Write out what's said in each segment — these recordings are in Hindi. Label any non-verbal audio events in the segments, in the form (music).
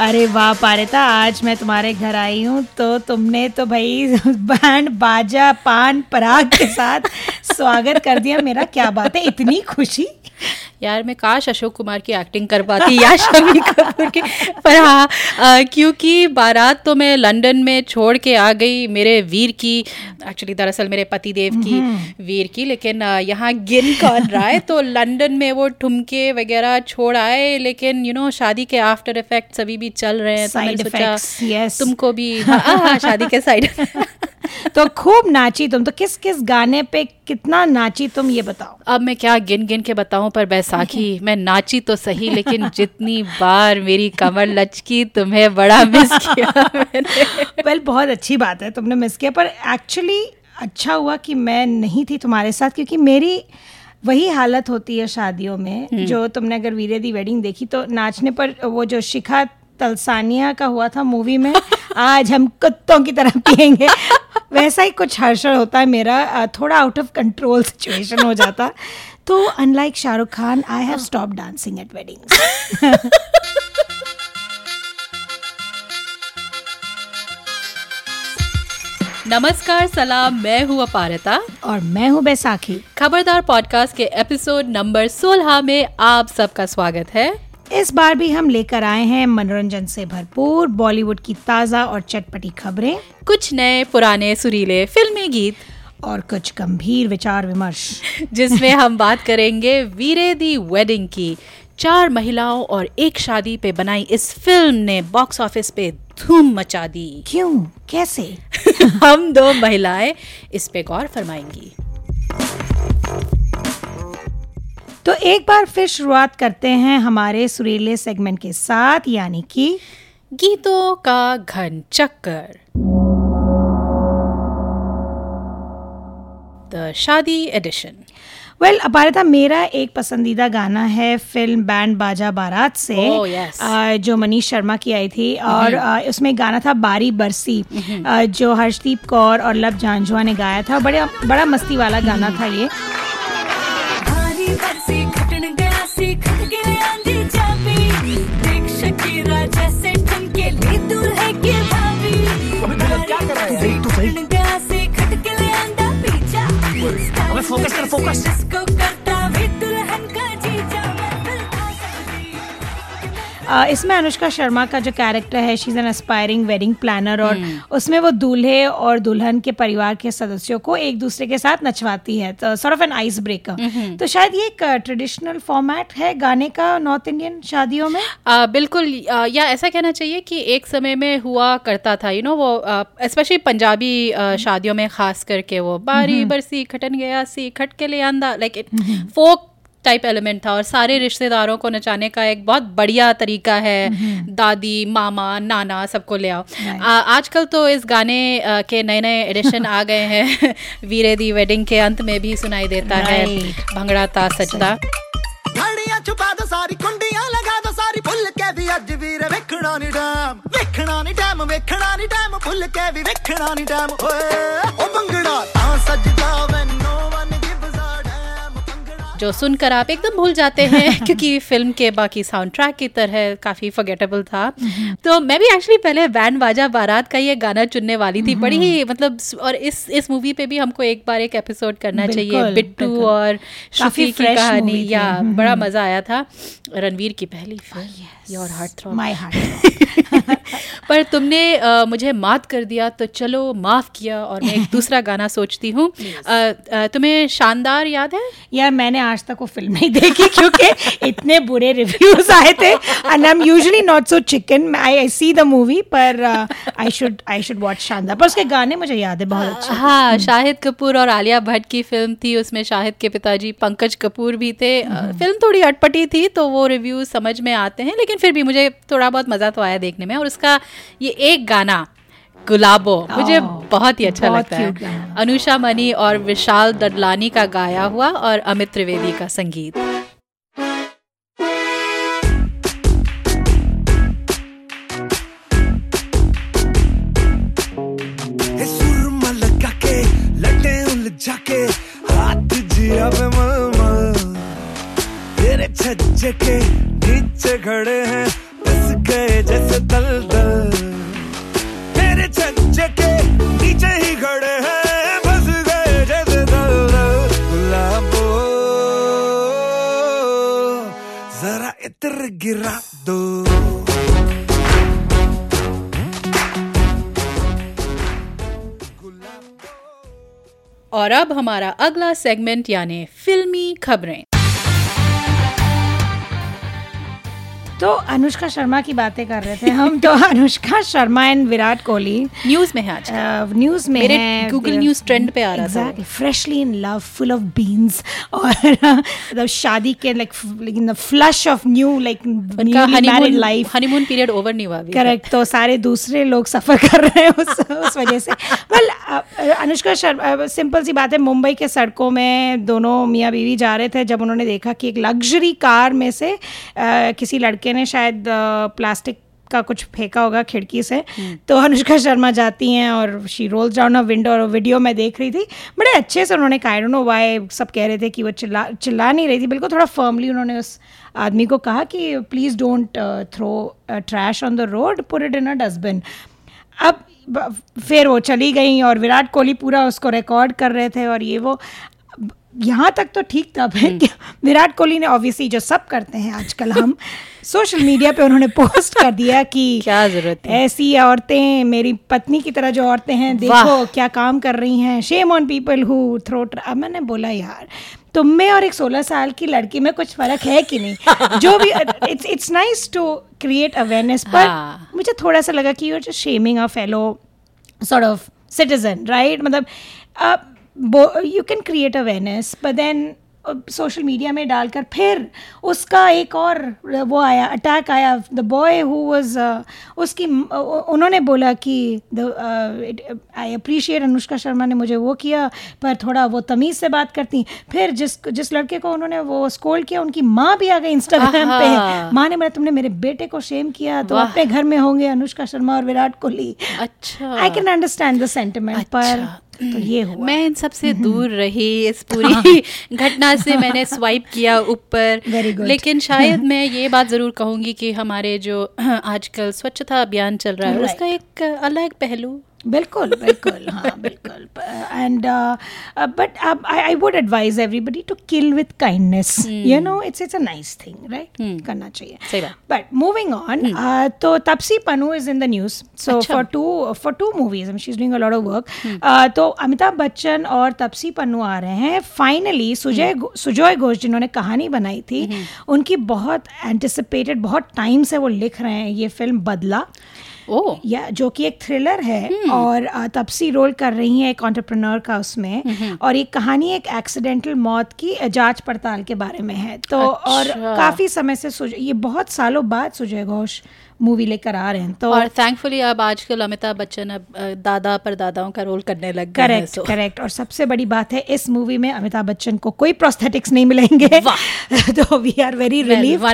अरे वाह, पारिता, आज मैं तुम्हारे घर आई हूँ तो तुमने तो भाई बैंड बाजा, पान, पराग के साथ स्वागत कर दिया, मेरा क्या बात है, इतनी खुशी? यार मैं काश अशोक कुमार की एक्टिंग कर पाती या (laughs) शमी कपूर की पर हाँ क्योंकि बारात तो मैं लंदन में छोड़ के आ गई मेरे वीर की एक्चुअली दरअसल मेरे पति देव की हम्म। वीर की लेकिन यहाँ गिन कर रहा है तो लंदन में वो ठुमके वगैरह छोड़ आए लेकिन यू you नो know, शादी के आफ्टर इफेक्ट्स अभी भी चल रहे हैं तो मैंने सोचा yes. तुमको भी हाँ, हाँ, शादी के (laughs) साइड तो खूब नाची तुम तो किस किस गाने पे कितना नाची तुम ये बताओ अब मैं क्या गिन गिन के बताऊँ पर बैसाखी मैं नाची तो सही लेकिन (laughs) जितनी बार मेरी कमर लचकी तुम्हें बड़ा मिस (laughs) किया मैंने वेल बहुत अच्छी बात है तुमने मिस किया पर एक्चुअली अच्छा हुआ कि मैं नहीं थी तुम्हारे साथ क्योंकि मेरी वही हालत होती है शादियों में हम्म। जो तुमने अगर वीरे दी वेडिंग देखी तो नाचने पर वो जो शिखा तलसानिया का हुआ था मूवी में आज हम कुत्तों की तरह पियेंगे। वैसा ही कुछ हर्षण होता है मेरा थोड़ा आउट ऑफ़ कंट्रोल सिचुएशन हो जाता। तो unlike Shahrukh Khan I have stop dancing at weddings नमस्कार सलाम मैं हूँ अपारता। और मैं हूँ बैसाखी। खबरदार पॉडकास्ट के एपिसोड नंबर 16 में आप सबका स्वागत है। इस बार भी हम लेकर आए हैं मनोरंजन से भरपूर बॉलीवुड की ताज़ा और चटपटी खबरें। कुछ नए पुराने सुरीले फिल्मी गीत। और कुछ गंभीर विचार विमर्श। (laughs) जिसमें हम बात करेंगे वीरे दी वेडिंग की। चार महिलाओं और एक शादी पे बनाई इस फ़िल्म ने बॉक्स ऑफ़िस पे धूम मचा दी। क्यों? कैसे? (laughs) हम दो महिलाएँ इस पे गौर फरमाएँगी। तो एक बार फिर शुरुआत करते हैं हमारे सुरीले सेगमेंट के साथ यानी कि गीतों का घन चक्कर द शादी एडिशन वेल well, अपारिता मेरा एक पसंदीदा गाना है फ़िल्म बैंड बाजा बारात से oh, yes. जो मनीष शर्मा की आई थी और mm-hmm. उसमें गाना था बारी बरसी mm-hmm. जो हर्षदीप कौर और लब जानजुआ ने गाया था बड़ा बड़ा मस्ती वाला गाना mm-hmm. था ये फोकस कर इसमें अनुष्का शर्मा का जो कैरेक्टर है she is an aspiring wedding planner और hmm. उसमें वो दूल्हे और दुल्हन के परिवार के सदस्यों को एक दूसरे के साथ नचवाती है तो sort of an ice breaker तो शायद ये एक ट्रेडिशनल फॉर्मेट है गाने का नॉर्थ इंडियन शादियों में? आ, बिल्कुल आ, या ऐसा कहना चाहिए कि एक समय में हुआ करता था यू you नो know, वो स्पेशली पंजाबी आ, शादियों में खास करके वो बारी बरसी खटन गया सी खट के ले आंदा like it folk type element था और सारे रिश्तेदारों को नचाने का एक बहुत बढ़िया तरीका है। दादी मामा नाना सबको ले आओ। आजकल तो इस गाने के नए नए एडिशन आ गए हैं। वीरे दी वेडिंग के अंत में भी सुनाई देता है। भंगड़ा ता सजदा। छुपा दो सारी कुंडियाँ लगा दो सारी भुल के भी अज वीर वेखना नी डैम वेखना नी डैम वेखना नी डैम भुल के भी वेखना नी डैम ओए ओ भंगड़ा ता सजदा वैन जो सुनकर आप एकदम भूल जाते हैं (laughs) क्योंकि फ़िल्म के बाकी साउंड ट्रैक की तरह काफ़ी फॉरगेटेबल था। तो मैं भी एक्चुअली पहले बैंड बाजा बारात का ये गाना चुनने वाली थी। बड़ी ही मतलब और इस इस मूवी पे भी हमको एक बार एक एपिसोड करना चाहिए। बिट्टू और शफी की कहानी या बड़ा मज़ा आया था। रणवीर की पहली film your heart throw my heart पर तुमने uh, मुझे मात कर दिया तो चलो माफ़ किया और मैं एक दूसरा गाना सोचती हूँ। (laughs) तुम्हें शानदार याद है? यार मैंने आज तक वो फ़िल्म नहीं देखी क्योंकि इतने बुरे रिव्यूज़ आए थे and I am usually not so chicken I I see the movie पर I should I should watch Shaandaar. पर उसके गाने मुझे याद है बहुत अच्छे। हाँ शाहिद कपूर और आलिया भट्ट की फ़िल्म थी उसमें शाहिद के पिताजी पंकज कपूर भी थे। फ़िल्म थोड़ी अटपटी थी तो वो रिव्यूज़ समझ में आते हैं लेकिन फिर भी मुझे थोड़ा बहुत मज़ा तो आया देखने में और उसका ये एक गाना गुलाबो मुझे बहुत ही अच्छा लगता है। अनुषा मनी और विशाल ददलानी का गाया हुआ और अमित त्रिवेदी का संगीत। छज्जे के नीचे खड़े हैं बस गए जैसे दल दल तेरे छज्जे के नीचे ही खड़े हैं फंस गए जैसे दलदल। गुलाबो जरा इतर गिरा दो। और अब हमारा अगला सेगमेंट यानी फिल्मी खबरें। तो अनुष्का शर्मा की बातें कर रहे थे हम तो अनुष्का शर्मा एंड विराट कोहली न्यूज़ में है आज। न्यूज़ में मेरे Google News trend पे आ रहा था exactly freshly in love full of beans और मतलब शादी के like in the flush of new like honeymoon life honeymoon period over नहीं हुआ अभी करेक्ट तो सारे दूसरे लोग सफ़र कर रहे हैं उस उस वजह से। वेल अनुष्का शर्मा सिंपल सी बात है मुंबई के सड़कों में दोनों मियाँ बीवी जा रहे थे जब उन्होंने देखा कि एक लग्जरी कार में से किसी लड़के ने शायद प्लास्टिक का कुछ फेंका होगा खिड़की से। तो अनुष्का शर्मा जाती हैं और she rolls down a window और वीडियो मैं देख रही थी। बड़े अच्छे से उन्होंने कहा नो वाई सब कह रहे थे कि वो चिल्ला चिल्ला नहीं रही थी। बिल्कुल थोड़ा फर्मली उन्होंने उस आदमी को कहा कि please don't throw trash on the road put it in a dustbin अब फिर वो चली गई और विराट कोहली पूरा उसको रिकॉर्ड कर रहे थे और ये वो। यहाँ तक तो ठीक था फिर कि विराट कोहली ने ऑब्वियसली जो सब करते हैं आजकल हम सोशल मीडिया पे उन्होंने पोस्ट कर दिया कि क्या ज़रूरत थी? ऐसी औरतें मेरी पत्नी की तरह जो औरतें हैं देखो क्या काम कर रही हैं। Shame on people who throw अब मैंने बोला यार तुम में और एक सोलह साल की लड़की में कुछ फ़र्क है कि नहीं? (laughs) जो भी it's it's nice to create awareness पर हाँ। मुझे थोड़ा सा लगा कि you are just shaming a fellow sort of citizen right मतलब you can create awareness but then social media में डालकर फिर उसका एक और वो आया अटैक आया द बॉय हु वाज उसकी उन्होंने बोला कि आई अप्रिशिएट अनुष्का शर्मा ने मुझे वो किया पर थोड़ा वो तमीज़ से बात करती। फिर जिस जिस लड़के को उन्होंने वो स्कोल किया उनकी माँ भी आ गई इंस्टाग्राम पे। माँ ने बोला तुमने मेरे बेटे को शेम किया तो अपने घर में होंगे अनुष्का शर्मा और विराट कोहली। अच्छा। I can understand the sentiment पर अच्छा। तो ये हुआ। मैं इन सबसे दूर रही इस (laughs) पूरी घटना से मैंने स्वाइप किया ऊपर। लेकिन शायद मैं ये बात ज़रूर कहूँगी कि हमारे जो (clears throat) आजकल स्वच्छता अभियान चल रहा है Right. उसका एक अलग पहलू बिल्कुल बिल्कुल (laughs) हाँ बिल्कुल। And but I I would advise everybody to kill with kindness you know it's it's a nice thing right करना चाहिए। बट मूविंग ऑन तो Taapsee Pannu is in the news so. For two for two movies she is doing a lot of work तो अमिताभ बच्चन और तपसी पन्नू आ रहे हैं। फाइनली सुजय घो- सुजॉय घोष जिन्होंने कहानी बनाई थी उनकी बहुत एंटिसिपेटेड बहुत टाइम से वो लिख रहे हैं ये फ़िल्म बदला। या जो कि एक थ्रिलर है और तपसी रोल कर रही है एक ऑन्टरप्रनर का उसमें और ये कहानी एक एक्सीडेंटल मौत की जाँच पड़ताल के बारे में है। तो और अच्छा। काफ़ी समय से सुजय ये बहुत सालों बाद सुजय घोष। मूवी लेकर आ रहे हैं तो और थैंकफुली अब आजकल अमिताभ बच्चन अब दादा पर दादाओं का रोल करने लग गए करेक्ट so- करेक्ट और सबसे बड़ी बात है इस मूवी में अमिताभ बच्चन को कोई प्रोस्थेटिक्स नहीं मिलेंगे। (laughs) तो we are very relieve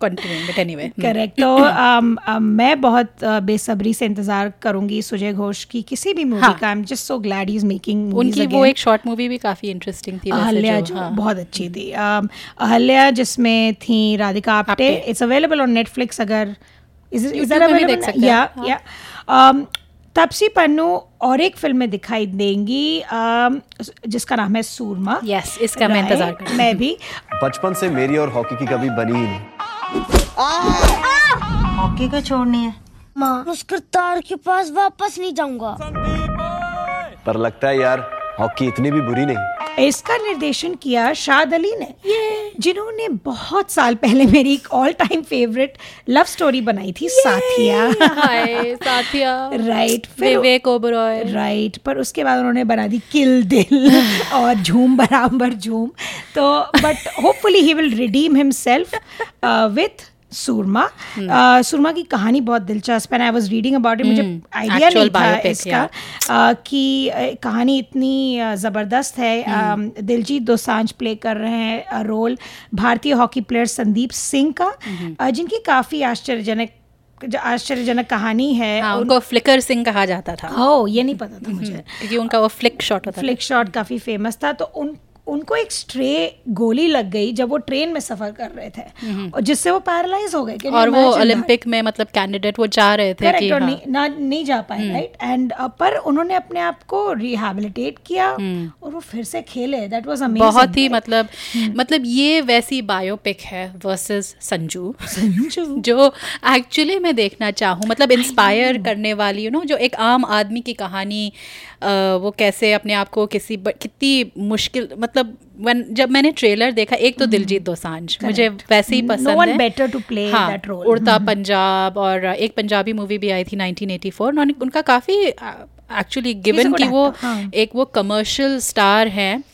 but anyway. (laughs) Correct तो um, um, मैं बहुत बेसब्री से इंतज़ार करूँगी सुजय घोष की किसी भी मूवी हाँ। का। I am just so glad is making उनकी वो एक शॉर्ट मूवी भी काफ़ी इंटरेस्टिंग थी अहल्या जो, हाँ। बहुत अच्छी थी। um, अहल्या जिसमें थी Radhika Apte Apte. It's available on Netflix अगर इज़ इज़ भी देख सकते हैं, या हाँ। या um, तपसी पन्नू और एक फ़िल्म में दिखाई देंगी um, जिसका नाम है सूरमा। Yes, इसका मैं इंतज़ार कर मैं भी। बचपन से मेरी और हॉकी की कभी बनी ही नहीं। हॉकी को छोड़नी है। माँ उस करतार के पास वापस नहीं जाऊँगा। पर लगता है यार हॉकी इतनी भी बुरी नहीं। इसका निर्देशन किया शाद अली ने। जिन्होंने बहुत साल पहले मेरी एक all time favourite love story बनाई थी साथिया। साथिया। राइट फिर विवेक ओबरॉय। राइट पर उसके बाद उन्होंने बना दी किल दिल (laughs) और झूम बराबर झूम। तो but hopefully he will redeem himself with Soorma Uh, Soorma की कहानी बहुत दिलचस्प है I was reading about it मुझे आइडिया नहीं था इसका uh, कि uh, कहानी इतनी uh, ज़बरदस्त है। Um, दिलजीत दोसांझ प्ले कर रहे हैं रोल भारतीय हॉकी प्लेयर संदीप सिंह का uh, जिनकी काफ़ी आश्चर्यजनक जो आश्चर्यजनक कहानी है। हाँ उनको फ्लिकर सिंह कहा जाता था। ओ ये नहीं पता था मुझे। क्योंकि उनका वो फ्लिक शॉट होता फ्लिक शॉट काफ़ी फ़ेमस था। तो उन उनको एक स्ट्रे गोली लग गई जब वो ट्रेन में सफ़र कर रहे थे। और जिससे वो पैरालाइज हो गए और वो ओलंपिक में मतलब कैंडिडेट वो जा रहे थे कि और हाँ, नहीं ना नहीं जा पाए राइट एंड पर उन्होंने अपने आप को रिहैबिलिटेट किया और वो फिर से खेले। दैट वाज अमेजिंग बहुत ही मतलब मतलब ये वैसी बायोपिक है वर्सेस संजू। (laughs) जो एक्चुअली मैं देखना चाहूँ मतलब इंस्पायर करने वाली यू नो जो एक आम आदमी की कहानी वो कैसे अपने आप को किसी कितनी मुश्किल मतलब when, जब मैंने ट्रेलर देखा एक तो दिलजीत दोसांझ मुझे वैसे ही No पसंद one है। हाँ, that role. उड़ता पंजाब और एक पंजाबी मूवी भी आई थी 1984 उन्होंने उनका काफ़ी एक्चुअली गिवन कि वो हाँ। एक वो कमर्शियल स्टार हैं।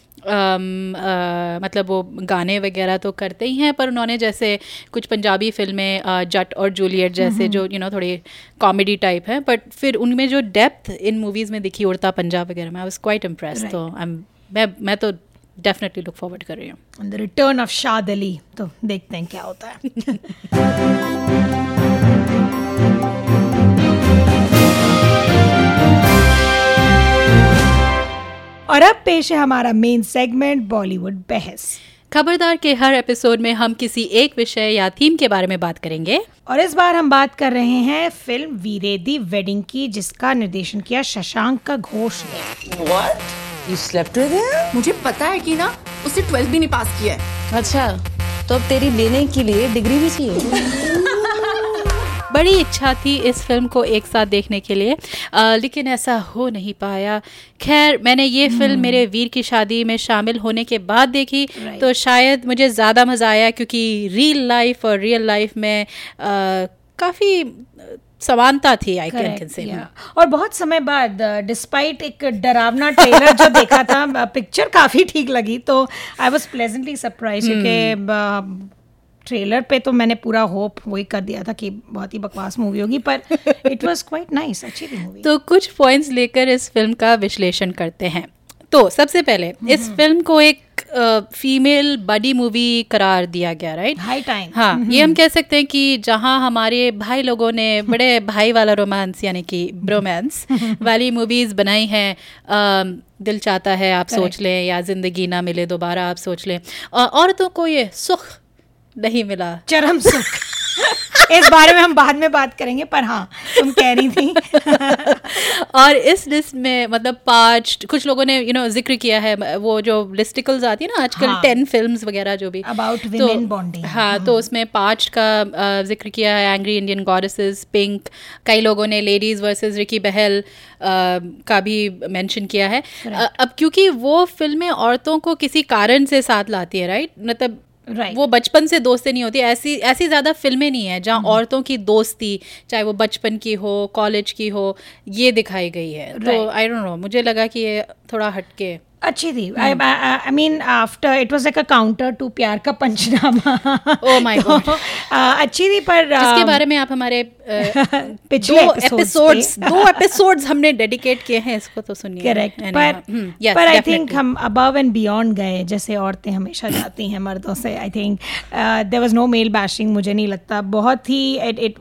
मतलब वो गाने वगैरह तो करते ही हैं पर उन्होंने जैसे कुछ पंजाबी फ़िल्में जट और जूलियट जैसे जो यू नो थोड़ी कॉमेडी टाइप है बट फिर उनमें जो डेप्थ इन मूवीज़ में दिखी उड़ता पंजाब वगैरह में आई वाज क्वाइट इम्प्रेस. तो I'm- मैं मैं तो डेफिनेटली लुक फॉरवर्ड कर रही हूँ। द रिटर्न ऑफ़ शाद अली तो देखते हैं क्या होता है। (laughs) और अब पेश है हमारा मेन सेगमेंट बॉलीवुड बहस। खबरदार के हर एपिसोड में हम किसी एक विषय या थीम के बारे में बात करेंगे। और इस बार हम बात कर रहे हैं फ़िल्म वीरे दी वेडिंग की जिसका निर्देशन किया शशांक का घोष ने। You slept with him? मुझे पता है कि ना उसने ट्वेल्थ भी नहीं पास किया है। अच्छा तो अब तेरी लेने के लिए डिग्री भी चाहिए। बड़ी इच्छा थी इस फ़िल्म को एक साथ देखने के लिए। अ, लेकिन ऐसा हो नहीं पाया। खैर मैंने ये फ़िल्म मेरे वीर की शादी में शामिल होने के बाद देखी। तो शायद मुझे ज़्यादा मज़ा आया क्योंकि रियल लाइफ और रियल लाइफ में काफ़ी समानता थी आई कैन कैन से और बहुत समय बाद डिस्पाइट एक डरावना ट्रेलर जो देखा था पिक्चर काफ़ी ठीक लगी। तो आई वाज प्लेजेंटली सरप्राइज़ क्योंकि ट्रेलर पे तो मैंने पूरा होप वही कर दिया था कि बहुत ही बकवास मूवी होगी पर इट वाज क्वाइट नाइस अच्छी थी मूवी तो कुछ पॉइंट्स लेकर इस फ़िल्म का विश्लेषण करते हैं। तो सबसे पहले इस फ़िल्म को एक फीमेल बडी मूवी करार दिया गया राइट हाई टाइम हाँ ये हम कह सकते हैं कि जहाँ हमारे भाई लोगों ने (laughs) बड़े भाई वाला रोमांस यानी कि ब्रोमांस (laughs) वाली मूवीज़ बनाई हैं। दिल चाहता है आप सोच लें या ज़िंदगी ना मिले दोबारा आप सोच लें। औरतों को ये सुख नहीं मिला। चरम सुख। इस बारे में हम बाद में बात करेंगे पर हाँ तुम कह रही थी। और इस लिस्ट में मतलब पाँच कुछ लोगों ने यू नो ज़िक्र किया है वो जो लिस्टिकल्स आती है ना आजकल हाँ। टेन फिल्म्स वगैरह जो भी। About तो- bonding. हाँ तो उसमें पाँच का ज़िक्र किया है एंग्री इंडियन गॉडेसेस पिंक कई लोगों ने लेडीज़ वर्सेस रिकी बहल का भी मेंशन किया है। अब क्योंकि वो फ़िल्में औरतों को किसी कारण से साथ लाती है राइट मतलब Right. वो बचपन से दोस्ती नहीं होती ऐसी ऐसी ज़्यादा फ़िल्में नहीं है जहाँ औरतों की दोस्ती चाहे वो बचपन की हो कॉलेज की हो ये दिखाई गई है। तो आई डोंट नो मुझे लगा कि ये थोड़ा हटके अच्छी थी। I mean after it was like a counter to Pyaar Ka Punchnama. (laughs) Oh my तो, uh, अच्छी थी पर uh, बारे में आप हमारे (laughs) अ, पिछले एपिसोड्स दो एपिसोड्स हमने डेडिकेट किए हैं इसको तो सुनिए। करेक्ट पर हम्म, पर आई थिंक हम अबव एंड बियॉन्ड गए जैसे औरतें हमेशा जाती हैं मर्दों से I think there was no male bashing मुझे नहीं लगता। बहुत ही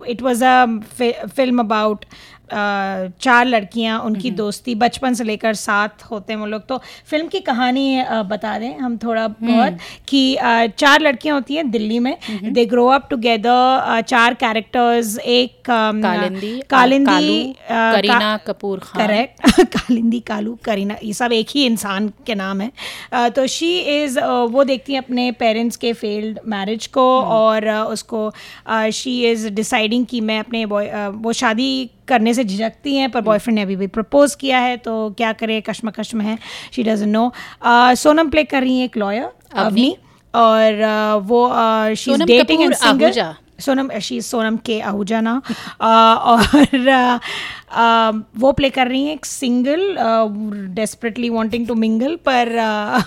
it was a film about चार लड़कियाँ उनकी दोस्ती बचपन से लेकर साथ होते हैं वो लोग। तो फ़िल्म की कहानी बता दें हम थोड़ा बहुत कि चार लड़कियाँ होती हैं दिल्ली में। दे ग्रो अप टुगेदर चार कैरेक्टर्स एक कालिंदी कालिंदी करीना कपूर करेक्ट (laughs) कालिंदी कालू करीना ये सब एक ही इंसान के नाम है। तो शी इज़ वो देखती है अपने पेरेंट्स के फेल्ड मैरिज को और उसको शी इज़ डिसाइडिंग कि मैं अपने वो शादी करने से झिझकती हैं पर बॉयफ्रेंड ने अभी भी प्रपोज किया है तो क्या करे कश्म कश्म है she doesn't know Sonam play कर रही है एक लॉयर अवनी। और वो she is dating and single Sonam she Sonam के आहूजा ना। (laughs) और वो प्ले कर रही हैं एक single desperately wanting to mingle पर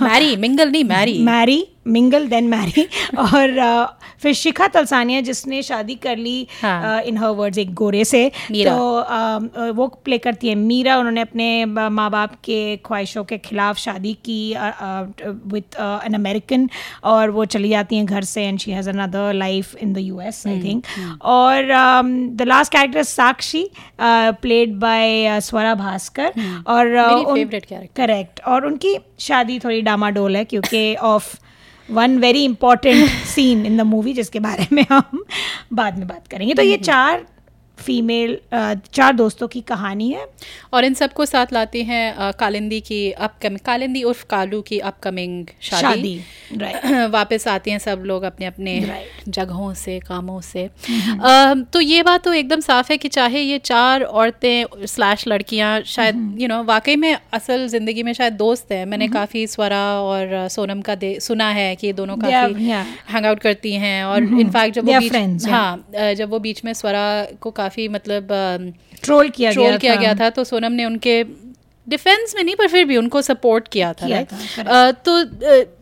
मैरी मिंगल नहीं marry marry mingle then marry और अ, फिर शिखा तलसानिया जिसने शादी कर ली। इन हर वर्ड्स एक गोरे से तो अ, वो प्ले करती है मीरा। उन्होंने अपने माँ बाप के ख्वाहिशों के खिलाफ शादी की विथ एन अमेरिकन और वो चली जाती हैं घर से and she has another life in the US I think और the last character Sakshi played played by Swara Bhaskar और फेवरेट character. करेक्ट और उनकी शादी थोड़ी डामाडोल है क्योंकि of one very important scene in the movie जिसके बारे में हम बाद में बात करेंगे। तो ये चार फीमेल चार दोस्तों की कहानी है। और इन सबको साथ लाती हैं कालिंदी की अपकमिंग कालिंदी उर्फ़ कालू की अपकमिंग शादी, शादी (clears throat) वापस आते हैं सब लोग अपने अपने जगहों से कामों से। अम, तो ये बात तो एकदम साफ़ है कि चाहे ये चार औरतें स्लैश लड़कियाँ शायद यू नो वाकई में असल ज़िंदगी में शायद दोस्त हैं। मैंने काफ़ी स्वरा और सोनम का दे सुना है कि ये दोनों काफ़ी हैंग आउट करती हैं और इनफैक्ट जब वो बीच हाँ जब वो बीच में स्वरा को काफ़ी मतलब ट्रोल किया ट्रोल गया किया था। गया था तो सोनम ने उनके डिफेंस में नहीं पर फिर भी उनको सपोर्ट किया था किया? था, तो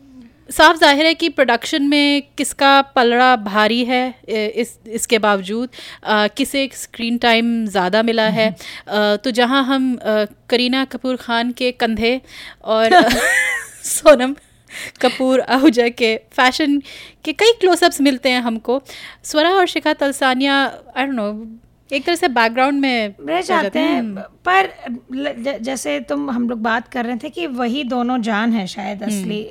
साफ़ ज़ाहिर है कि प्रोडक्शन में किसका पलड़ा भारी है इस इसके बावजूद किसे स्क्रीन टाइम ज़्यादा मिला है। अ, तो जहाँ हम अ, करीना कपूर खान के कंधे और (laughs) सोनम कपूर आहूजा के फ़ैशन के कई क्लोजअप्स मिलते हैं हमको। स्वरा और Shikha Talsania I don't know एक तरह से बैकग्राउंड में रह जाते हैं। पर ज- जैसे तुम हम लोग बात कर रहे थे कि वही दोनों जान है शायद असली।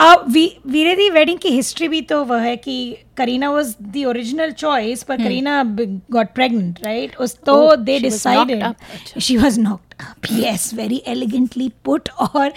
अब वीरे दी वेडिंग की हिस्ट्री भी तो वह है कि Kareena was the original choice पर करीना गॉट प्रेग्नेंट राइट उस तो they decided. She was knocked up yes very elegantly put और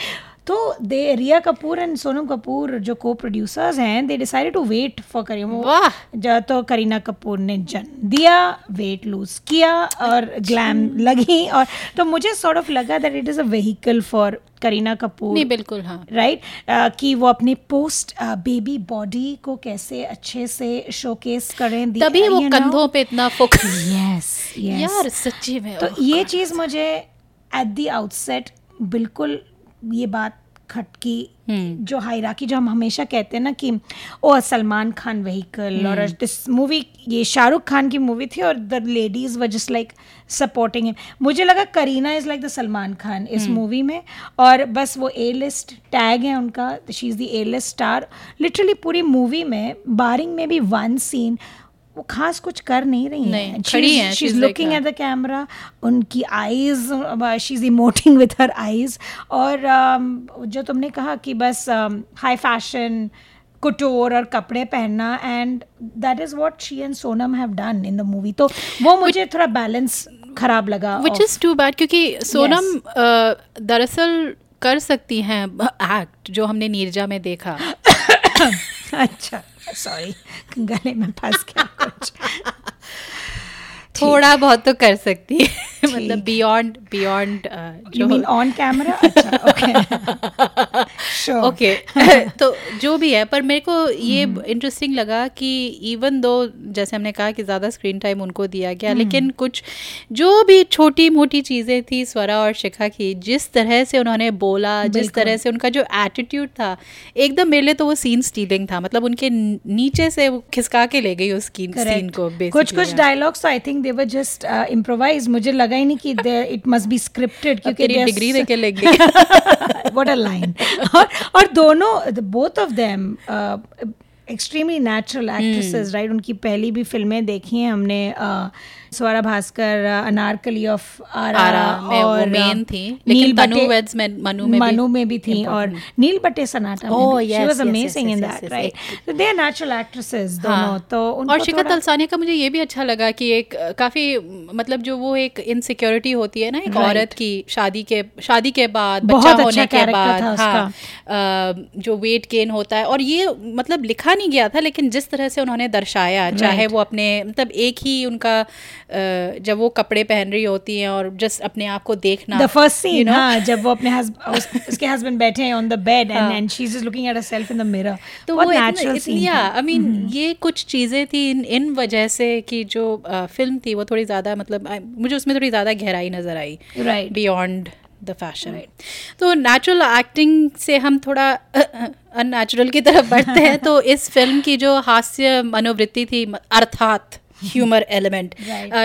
तो दे रिया कपूर एंड सोनम कपूर जो को प्रोड्यूसर्स हैं they decided to wait for वाह! तो करीना कपूर ने जन्म दिया वेट लूज किया और ग्लैम लगी और तो मुझे सॉर्ट ऑफ़ लगा that it is a vehicle for Kareena Kapoor नहीं बिल्कुल हाँ। Right right? uh, कि वो अपने पोस्ट बेबी बॉडी को कैसे अच्छे से शोकेस करें तभी वो कंधों पे इतना फोकस यस यस यार सच्ची में तो ये चीज़ मुझे एट द आउटसेट बिल्कुल ये बात खटकी हम्म। जो हायराकी जो हम हमेशा कहते हैं ना कि ओ सलमान खान व्हीकल और हम्म। दिस मूवी ये शाहरुख खान की मूवी थी और the ladies were just like supporting him मुझे लगा Kareena is like the Salman Khan इस हम्म। मूवी में और बस वो ए लिस्ट टैग है उनका she is the A list star literally पूरी मूवी में बारिंग में भी वन सीन वो खास कुछ कर नहीं रही नहीं, हैं खड़ी हैं, she is looking. At the camera उनकी eyes she is emoting with her eyes और um, जो तुमने कहा कि बस हाई फ़ैशन कुटोर और कपड़े पहनना and that is what she and Sonam have done in the movie तो वो मुझे थोड़ा बैलेंस खराब लगा। विच इज़ टू बैड क्योंकि सोनम अ, दरअसल कर सकती हैं एक्ट जो हमने नीरजा में देखा। (coughs) अच्छा। सॉरी गले में फंस गया कुछ। (laughs) थोड़ा बहुत तो कर सकती है। (laughs) मतलब beyond beyond you mean on camera अच्छा ओके श्योर ओके तो जो भी है पर मेरे को ये। इंटरेस्टिंग लगा कि इवन दो जैसे हमने कहा कि ज़्यादा स्क्रीन टाइम उनको दिया। गया लेकिन कुछ जो भी छोटी मोटी चीज़ें थी स्वरा और शिखा की जिस तरह से उन्होंने बोला जिस तरह से उनका जो एटीट्यूड था एकदम मेरे लिए तो वो सीन स्टीलिंग था। मतलब उनके नीचे से वो खिसका के ले गई उस सीन को कुछ कुछ। Dialogues I think they were just improvise मुझे लगा लगा ही नहीं कि इट मस्ट बी स्क्रिप्टेड क्योंकि डिग्री देके लग। गई व्हाट अ लाइन और और दोनों both of them extremely natural actresses right उनकी पहली भी फ़िल्में देखी हैं हमने uh, स्वरा भास्कर अनारकली ऑफ़ आरा आरा में और main थी, नील बटे- वेड्स में मनु में मनु में भी थी और नील बटे सनाटा Oh, भी she was amazing in that right so they are natural actresses दोनों। तो उनको और शिखा तलसानिया का मुझे ये भी अच्छा लगा कि एक काफ़ी मतलब जो वो एक इनसिक्योरिटी होती है ना एक औरत की शादी के शादी के बाद बच्चा अच्छा होने के बाद हाँ जो वेट गेन होता है। और ये मतलब लिखा नहीं गया था लेकिन जिस तरह से उन्होंने दर्शाया चाहे वो अपने मतलब एक ही उनका जब वो कपड़े पहन रही होती हैं और जस्ट अपने आप को देखना द फ़र्स्ट सीन? हाँ जब वो अपने husband- (laughs) उस, उसके हस्बैंड बैठे हैं on the bed and. And she is looking at herself in the mirror तो वो नेचुरल सीन आई मीन ये कुछ चीज़ें थी इन इन वजह से कि जो फ़िल्म थी वो थोड़ी ज़्यादा मतलब मुझे उसमें थोड़ी ज़्यादा गहराई नज़र आई। राइट बियॉन्ड द फ़ैशन तो नेचुरल एक्टिंग से हम थोड़ा अननेचुरल की तरफ़ बढ़ते हैं। (laughs) तो इस फ़िल्म की जो हास्य मनोवृत्ति थी अर्थात ह्यूमर एलिमेंट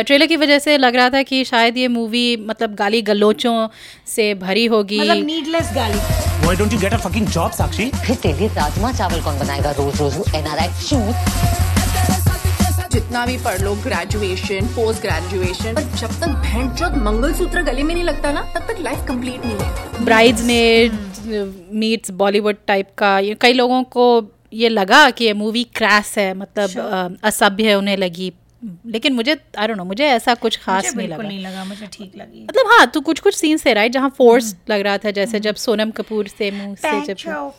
ट्रेलर की वजह से लग रहा था कि शायद ये मूवी मतलब गाली गलोचों से भरी होगी। मतलब नीडलेस गाली। Why don't you get a fucking job, Sakshi? फिर तेरे लिए राजमा चावल कौन बनाएगा? रोज रोज एनआरआई शूट जितना भी पढ़ लो ग्रेजुएशन पोस्ट ग्रेजुएशन पर जब तक चौथ मंगलसूत्र गले में नहीं लगता ना तब तक लाइफ कंप्लीट नहीं है। ब्राइड्स में मीट्स बॉलीवुड टाइप का ये कई लोगों को ये लगा कि ये मूवी क्रैश है मतलब अ, असभ्य उन्हें लगी। लेकिन मुझे आई डोंट नो मुझे ऐसा कुछ खास नहीं लगा। नहीं लगा मुझे ठीक लगी। मतलब हाँ तो कुछ कुछ सीन्स थे राइट जहाँ फोर्स लग रहा था जैसे जब सोनम कपूर से मुँह से जब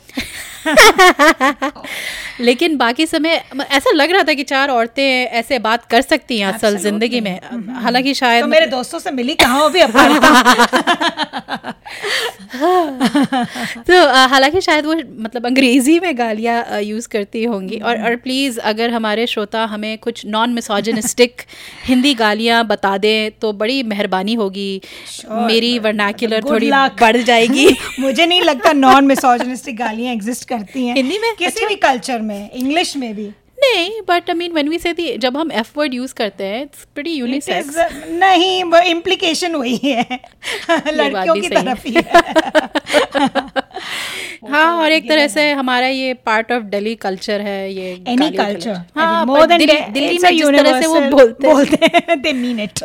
(laughs) लेकिन बाकी समय ऐसा लग रहा था कि चार औरतें ऐसे बात कर सकती हैं असल ज़िंदगी में। हालाँकि शायद तो मेरे दोस्तों से मिली कहाँ हो भी अपारिता (laughs) तो हालाँकि शायद वो मतलब अंग्रेज़ी में गालियाँ यूज़ करती होंगी। और और प्लीज़ अगर हमारे श्रोता हमें कुछ नॉन मिसोजनिस्टिक हिंदी गालियाँ बता दें तो बड़ी मेहरबानी होगी। Sure, मेरी वर्नाक्युलर थोड़ी बढ़ जाएगी। (laughs) मुझे नहीं लगता नॉन मिसोजनिस्टिक गालियाँ एग्जिस्ट करती हैं। हिंदी में? किसी अच्छा। भी कल्चर में इंग्लिश में भी। नहीं but I mean when we say the जब हम एफ़ वर्ड यूज़ करते हैं इट्स प्रीटी यूनिसेक्स नहीं वो इम्प्लीकेशन वही है। लड़कियों की तरफ़ ही है। (laughs) हाँ और एक तरह से हमारा ये पार्ट ऑफ़ दिल्ली कल्चर है ये एनी कल्चर हाँ मोर देन दिल्ली दिल्ली में जिस तरह से वो बोलते बोलते हैं दे मीन इट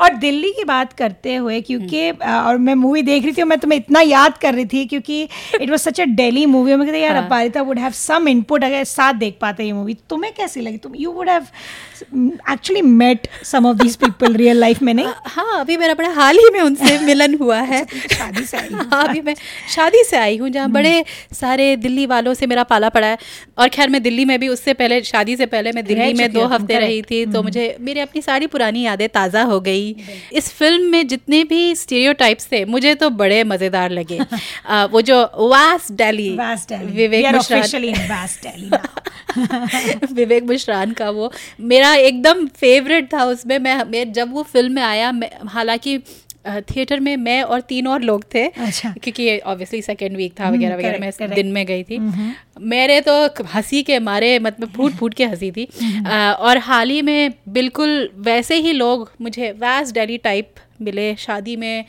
और दिल्ली की बात करते हुए क्योंकि और मैं मूवी देख रही थी और मैं तुम्हें इतना याद कर रही थी क्योंकि it was such a Delhi movie मैं कहते यार हाँ। Aparita would have some input अगर साथ देख पाते ये मूवी तुम्हें कैसी लगी? तुम you would have actually met some of these people real life में नहीं? (laughs) हाँ अभी मेरा बड़ा हाल ही में उनसे (laughs) मिलन हुआ है। शादी से (laughs) हो। अभी मैं शादी से आई हूँ जहाँ बड़े सारे दिल्ली वालों से मेरा पाला पड़ा है। और खैर मैं दिल्ली में भी उससे पहले शादी से पहले मैं दिल्ली में दो हफ़्ते रही थी तो मुझे मेरी अपनी सारी पुरानी यादें ताज़ा हो गई। इस फ़िल्म में जितने भी स्टीरियोटाइप्स थे मुझे तो बड़े मज़ेदार लगे। (laughs) वो जो वास डेली विवेक. (laughs) विवेक मुश्रान का वो मेरा एकदम फेवरेट था उसमें। मैं, जब वो फ़िल्म में आया हालाँकि थिएटर में मैं और तीन और लोग थे अच्छा। क्योंकि ऑब्वियसली सेकेंड वीक था वगैरह वगैरह मैं. दिन में गई थी। मेरे तो हँसी के मारे मतलब फूट फूट के हँसी थी। और हाल ही में बिल्कुल वैसे ही लोग मुझे वैस डेली टाइप मिले। शादी में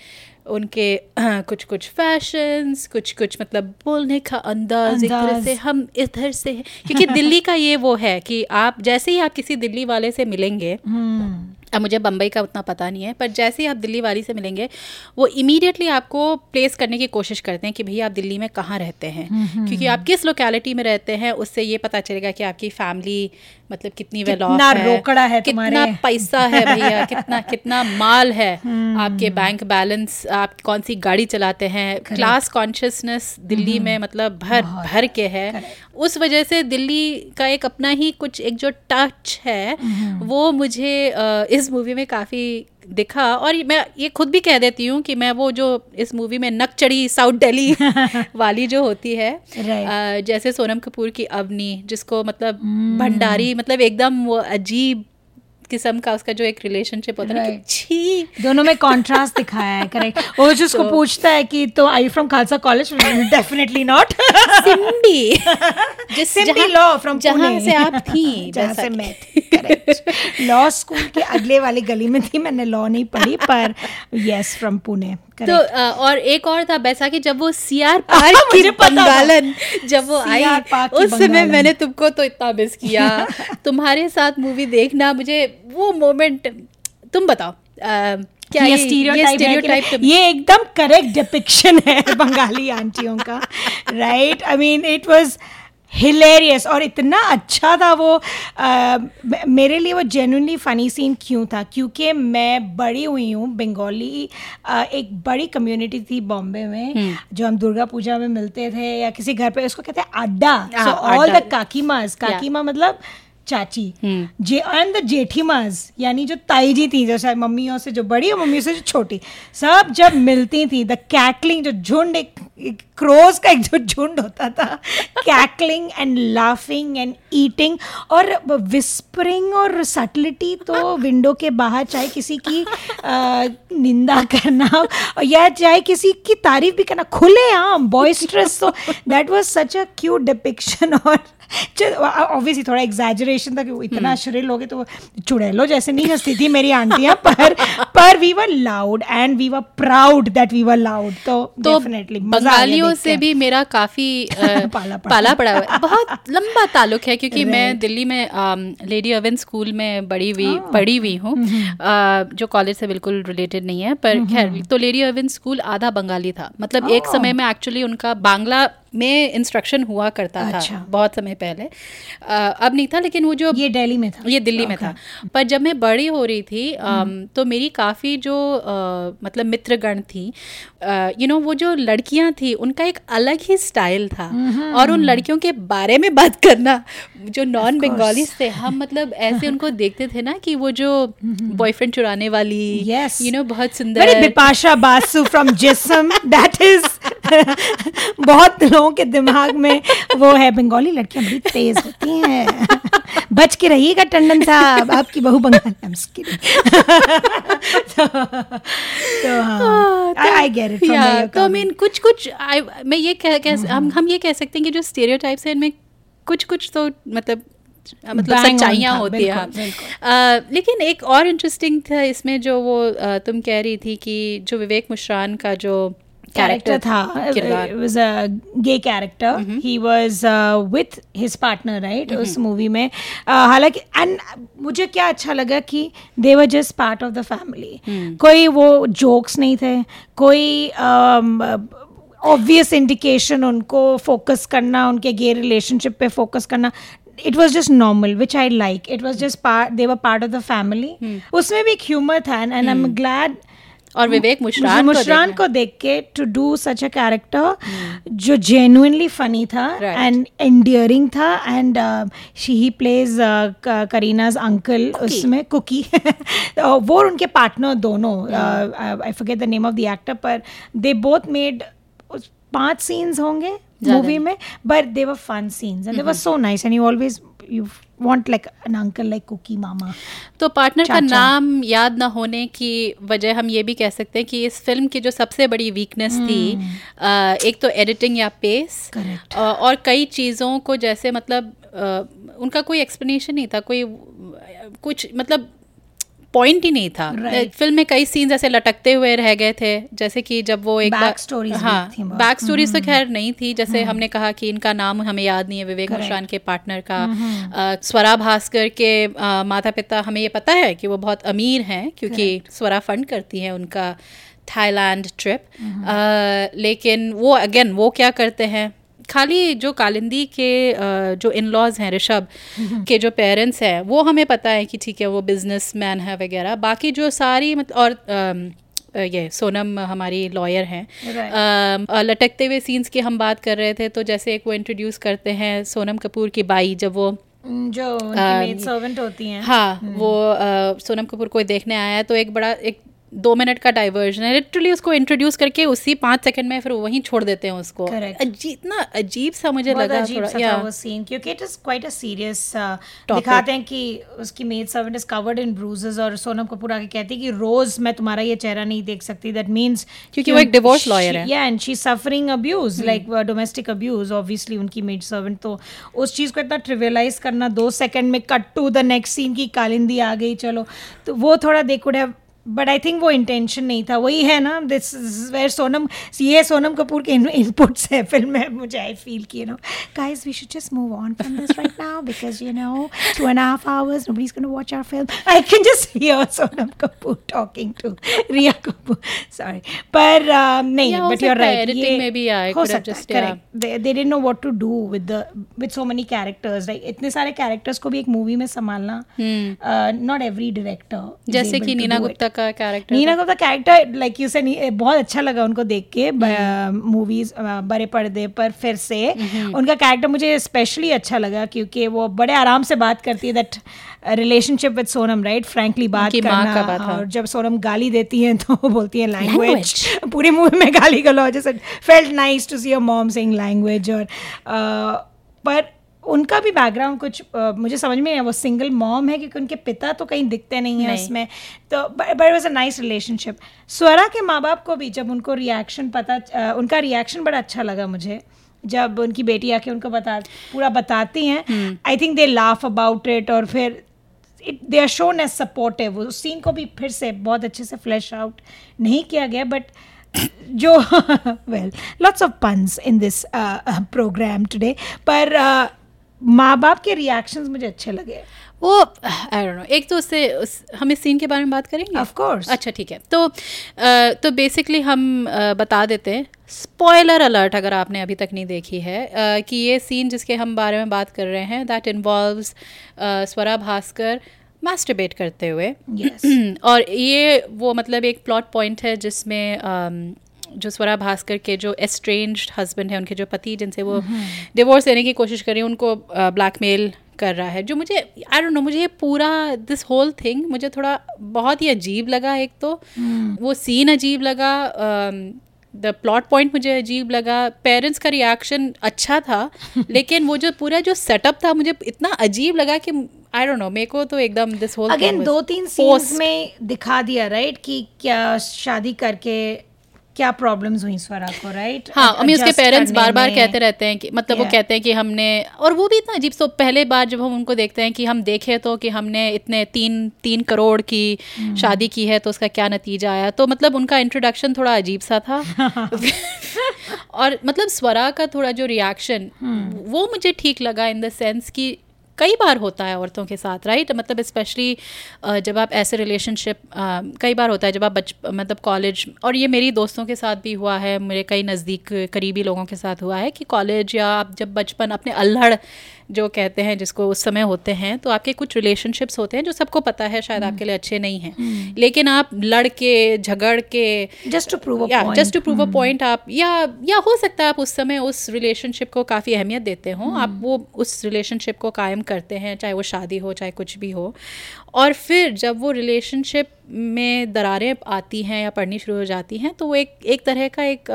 उनके कुछ कुछ फैशंस कुछ कुछ मतलब बोलने का अंदाज एक तरह से हम इधर से क्योंकि दिल्ली का ये वो है कि आप जैसे ही आप किसी दिल्ली वाले से मिलेंगे (laughs) अब मुझे बम्बई का उतना पता नहीं है पर जैसे ही आप दिल्ली वाली से मिलेंगे वो इमीडिएटली आपको प्लेस करने की कोशिश करते हैं कि भैया आप दिल्ली में कहाँ रहते हैं। क्योंकि आप किस लोकेलिटी में रहते हैं उससे ये पता चलेगा कि आपकी फैमिली मतलब कितनी वेल ऑफ़ है रोकड़ा है कितना पैसा है भैया कितना कितना माल है आपके बैंक बैलेंस आप कौन सी गाड़ी चलाते हैं। क्लास कॉन्शियसनेस दिल्ली में मतलब भर भर के है। उस वजह से दिल्ली का एक अपना ही कुछ एक जो टच है वो मुझे इस मूवी में काफ़ी दिखा और मैं ये खुद भी कह देती हूँ कि मैं वो जो इस मूवी में नक चढ़ी साउथ दिल्ली वाली जो होती है Right. आ, जैसे सोनम कपूर की अवनी जिसको मतलब mm. भंडारी मतलब एकदम वो अजीब किस्म का उसका जो एक रिलेशनशिप होता है. छी। दोनों में कॉन्ट्रास्ट दिखाया है करेक्ट वो जो उसको (laughs) पूछता है कि तो I from Khalsa college definitely not Symbi जिस सिम्बी लॉ फ्रॉम जहाँ से आप थी (laughs) जहाँ से मैं थी लॉ स्कूल के अगले वाली गली में थी मैंने लॉ नहीं पढ़ी पर यस फ्रॉम पुणे तो और एक और था बैसाखी जब वो सीआर पार्क (laughs) की। बंगालन जब वो आई उस समय मैंने तुमको तो इतना मिस किया। (laughs) तुम्हारे साथ मूवी देखना मुझे वो मोमेंट तुम बताओ क्या ये स्टीरियोटाइप ये एकदम करेक्ट डिपिक्शन है (laughs) बंगाली आंटियों का right I mean it was hilarious और इतना अच्छा था वो आ, मेरे लिए वो जेनुनली फ़नी सीन क्यों था? क्योंकि मैं बड़ी हुई हूँ बंगाली एक बड़ी कम्युनिटी थी बॉम्बे में हुँ. जो हम दुर्गा पूजा में मिलते थे या किसी घर पे उसको कहते हैं अड्डा सो ऑल द काकीमास काकीमा मतलब चाची जे एंड द जेठीमाज यानी जो ताई जी थी जैसे मम्मियों से जो बड़ी और मम्मियों से जो छोटी सब जब मिलती थी द कैकलिंग जो झुंड एक, एक क्रोज का एक जो झुंड होता था cackling and laughing and eating और विस्परिंग और सटलिटी तो विंडो के बाहर चाहे किसी की (laughs) अ, निंदा करना या चाहे किसी की तारीफ़ भी करना खुले आम बॉइस्ट्रस तो that was such a cute depiction और ऑब्वियसली थोड़ा एग्जैजरेशन था कि वो इतना श्रिल हो गए तो चुड़ैलो जैसे नहीं हंसती थी मेरी आंटियाँ पर पर we were loud and we were proud that we were loud तो तो डेफिनेटली बंगालियों से भी मेरा काफ़ी (laughs) पाला पड़ा। पाला पड़ा हुआ बहुत (laughs) लंबा ताल्लुक है क्योंकि मैं दिल्ली में लेडी अवन स्कूल में बड़ी हुई हाँ। पढ़ी हुई हूँ। जो कॉलेज से बिल्कुल रिलेटेड नहीं है पर खैर तो लेडी अवन स्कूल आधा बंगाली था। मतलब एक समय में एक्चुअली उनका बांग्ला में इंस्ट्रक्शन हुआ करता अच्छा। था बहुत समय पहले। अब नहीं था लेकिन वो जो ये दिल्ली में था। ये दिल्ली में था। पर जब मैं बड़ी हो रही थी अम, तो मेरी काफ़ी जो मतलब मित्रगण थी यू नो वो जो लड़कियाँ थी उनका एक अलग ही स्टाइल था। और उन लड़कियों के बारे में बात करना जो नॉन बंगाली थे हम मतलब (laughs) ऐसे उनको देखते थे ना कि वो जो बॉयफ्रेंड चुराने वाली यू नो बहुत सुंदर। Bipasha Basu from Jism that is बहुत लोगों के दिमाग में वो है बंगाली लड़कियाँ बड़ी तेज होती हैं बच के रहिएगा टंडन साहब आपकी बहू बंगाली I'm just kidding. तो तो हाँ आई गेट इट तो आई मीन कुछ कुछ मैं ये कह, कह हम हम ये कह सकते हैं कि जो स्टेरियोटाइप्स हैं इनमें कुछ कुछ तो मतलब मतलब सच्चाइयाँ होती हैं हाँ। लेकिन एक और इंटरेस्टिंग था इसमें जो वो तुम कह रही थी कि जो विवेक मुश्रान का जो कैरेक्टर था was a gay character he was with his partner right उस मूवी में. Uh, हालाँकि एंड मुझे क्या अच्छा लगा कि they were just part of the family कोई वो जोक्स नहीं थे. कोई ऑब्वियस इंडिकेशन उनको फोकस करना उनके गे रिलेशनशिप पे फोकस करना. It was just normal which I like it was just part they were part of the family उसमें भी एक ह्यूमर था एंड आई एम ग्लैड और विवेक मुश्रान को मुश्रान को देख के to do such a character जो जेन्युइनली फनी था एंड एंडियरिंग था and she he plays Kareena's uncle उसमें कुकी (laughs) वो उनके पार्टनर दोनों I forget the name of the actor पर दे बोथ मेड पाँच सीन्स होंगे मूवी में but they were fun scenes and they were so nice and you always you want like an uncle like Kuki मामा तो पार्टनर का नाम याद ना होने की वजह हम ये भी कह सकते हैं कि इस फ़िल्म की जो सबसे बड़ी वीकनेस hmm. थी आ, एक तो एडिटिंग या पेस Correct. और कई चीज़ों को जैसे मतलब आ, उनका कोई एक्सप्लेनेशन नहीं था कोई कुछ मतलब पॉइंट ही नहीं था। Right. फ़िल्म में कई सीन्स ऐसे लटकते हुए रह गए थे जैसे कि जब वो एक बैक भी हाँ बैक स्टोरीज तो खैर नहीं थी जैसे हमने कहा कि इनका नाम हमें याद नहीं है विवेक Correct. के पार्टनर का। अ, स्वरा भास्कर के माता पिता हमें ये पता है कि वो बहुत अमीर हैं क्योंकि स्वरा फंड करती है उनका थाईलैंड ट्रिप लेकिन वो अगेन वो क्या करते हैं? खाली जो कालिंदी के जो इन लॉज हैं ऋषभ के जो पेरेंट्स हैं वो हमें पता है कि ठीक है वो बिज़नेस मैन है वगैरह। बाकी जो सारी मतलब और ये सोनम हमारी लॉयर हैं लटकते हुए सीन्स की हम बात कर रहे थे तो जैसे एक वो इंट्रोड्यूस करते हैं सोनम कपूर की बाई जब वो जो सर्वेंट होती हैं। हाँ वो अ, सोनम कपूर को देखने आया है तो एक बड़ा एक दो मिनट का डाइवर्जन है। लिटरली उसको इंट्रोड्यूस करके उसी पाँच सेकंड में फिर वहीं छोड़ देते हैं उसको. इतना अजीब सा मुझे लगा अजीब सा था वो सीन क्योंकि it is quite a serious दिखाते हैं कि उसकी maid servant is covered in bruises और सोनम कपूर आके कहती है कि रोज मैं तुम्हारा ये चेहरा नहीं देख सकती। दैट मींस क्योंकि वो एक divorce lawyer है। या and she suffering abuse like domestic abuse obviously उनकी मेड सर्वेंट तो उस चीज़ को इतना ट्रिवियलाइज करना दो सेकंड में cut to the next scene की कालिंदी आ गई चलो। तो वो थोड़ा they could have but I think वो इंटेंशन नहीं था। वही है ना दिस इज़ वेयर सोनम ये सोनम कपूर के इनपुट्स है फ़िल्म में मुझे आई फील की no guys we should just move on from this right now because you know two and half hours no is gonna watch our film I can just hear Sonam Kapoor talking to Rhea Kapoor sorry पर नहीं but you are right editing maybe I could have just correct they didn't know what to do with the with so many characters like इतने सारे कैरेक्टर्स को भी एक मूवी में संभालना नॉट एवरी डायरेक्टर जैसे कि नीना गुप्ता का character Nina Gupta character like you say बहुत अच्छा लगा उनको देख के मूवीज़ बड़े पर्दे पर फिर से। उनका कैरेक्टर मुझे स्पेशली अच्छा लगा क्योंकि वो बड़े आराम से बात करती है that relationship with Sonam right frankly बात करना बात, हाँ। और जब सोनम गाली देती हैं तो बोलती है लैंग्वेज पूरी मूवी में गाली गलौज जैसे felt nice to see a mom saying language और पर उनका भी बैकग्राउंड कुछ अ, मुझे समझ में आया वो सिंगल मॉम है क्योंकि उनके पिता तो कहीं दिखते नहीं है। उसमें। तो but was a nice relationship Swara के माँ बाप को भी जब उनको रिएक्शन पता उनका रिएक्शन बड़ा अच्छा लगा मुझे। जब उनकी बेटी आके उनको बता पूरा बताती हैं I think they laugh about it और फिर it they are shown as supportive उस सीन को भी फिर से बहुत अच्छे से फ्लैश आउट नहीं किया गया बट जो well lots of puns in this program today पर uh, माँ बाप के रिएक्शंस मुझे अच्छे लगे वो आई डोंट नो एक तो उससे उस, हम इस सीन के बारे में बात करेंगे Of course. अच्छा ठीक है तो अ, तो बेसिकली हम अ, बता देते हैं स्पॉइलर अलर्ट अगर आपने अभी तक नहीं देखी है अ, कि ये सीन जिसके हम बारे में बात कर रहे हैं that involves Swara Bhaskar masturbate करते हुए Yes. (clears throat) और ये वो मतलब एक प्लॉट पॉइंट है जिसमें जो स्वरा भास्कर के जो एस्ट्रेंज हस्बैंड है उनके जो पति जिनसे वो डिवोर्स लेने की कोशिश कर रही है उनको ब्लैकमेल कर रहा है जो मुझे आई डोंट नो मुझे ये पूरा दिस होल थिंग मुझे थोड़ा बहुत ही अजीब लगा एक तो। वो सीन अजीब लगा द प्लॉट पॉइंट मुझे अजीब लगा पेरेंट्स का रिएक्शन अच्छा था (laughs) लेकिन वो जो पूरा जो सेटअप था मुझे इतना अजीब लगा कि आई डोंट नो मेरे को तो एकदम दिस होल अगेन दो तीन सीन्स में दिखा दिया राइट right? कि क्या शादी करके क्या प्रॉब्लम्स हुई स्वरा को राइट हाँ अम्मी उसके पेरेंट्स बार बार कहते रहते हैं कि मतलब yeah. वो कहते हैं कि हमने और वो भी इतना अजीब सो पहले बार जब हम उनको देखते हैं कि हम देखे तो कि हमने इतने तीन तीन करोड़ की Hmm. शादी की है तो उसका क्या नतीजा आया तो मतलब उनका इंट्रोडक्शन थोड़ा अजीब सा था (laughs) और मतलब स्वरा का थोड़ा जो रिएक्शन Hmm. वो मुझे ठीक लगा इन द सेंस कि कई बार होता है औरतों के साथ राइट मतलब स्पेशली जब आप ऐसे रिलेशनशिप कई बार होता है जब आप बच मतलब कॉलेज और ये मेरी दोस्तों के साथ भी हुआ है, मेरे कई नज़दीक, करीबी लोगों के साथ हुआ है कि कॉलेज या आप जब बचपन अपने अल्हड़ जो कहते हैं जिसको उस समय होते हैं तो आपके कुछ रिलेशनशिप्स होते हैं जो सबको पता है शायद आपके लिए अच्छे नहीं हैं। लेकिन आप लड़ के झगड़ के जस्ट टू प्रूव या just to prove a point आप या या हो सकता है आप उस समय उस रिलेशनशिप को काफ़ी अहमियत देते हो। आप वो उस रिलेशनशिप को कायम करते हैं चाहे वो शादी हो चाहे कुछ भी हो। और फिर जब वो रिलेशनशिप में दरारें आती हैं या पड़नी शुरू हो जाती हैं तो वो एक एक तरह का एक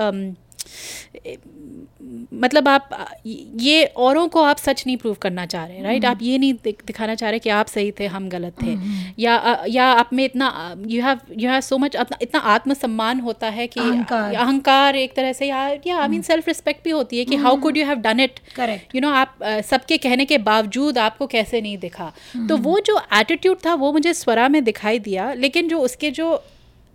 मतलब आप ये औरों को आप सच नहीं प्रूव करना चाह रहे राइट आप ये नहीं दिखाना चाह रहे कि आप सही थे हम गलत थे। या या आप में इतना you have you have so much इतना आत्मसम्मान होता है कि अहंकार। एक तरह से या या आई मीन सेल्फ रिस्पेक्ट भी होती है कि how could you have done it Correct. You know आप सबके कहने के बावजूद आपको कैसे नहीं दिखा। तो वो जो एटीट्यूड था वो मुझे स्वरा में दिखाई दिया लेकिन जो उसके जो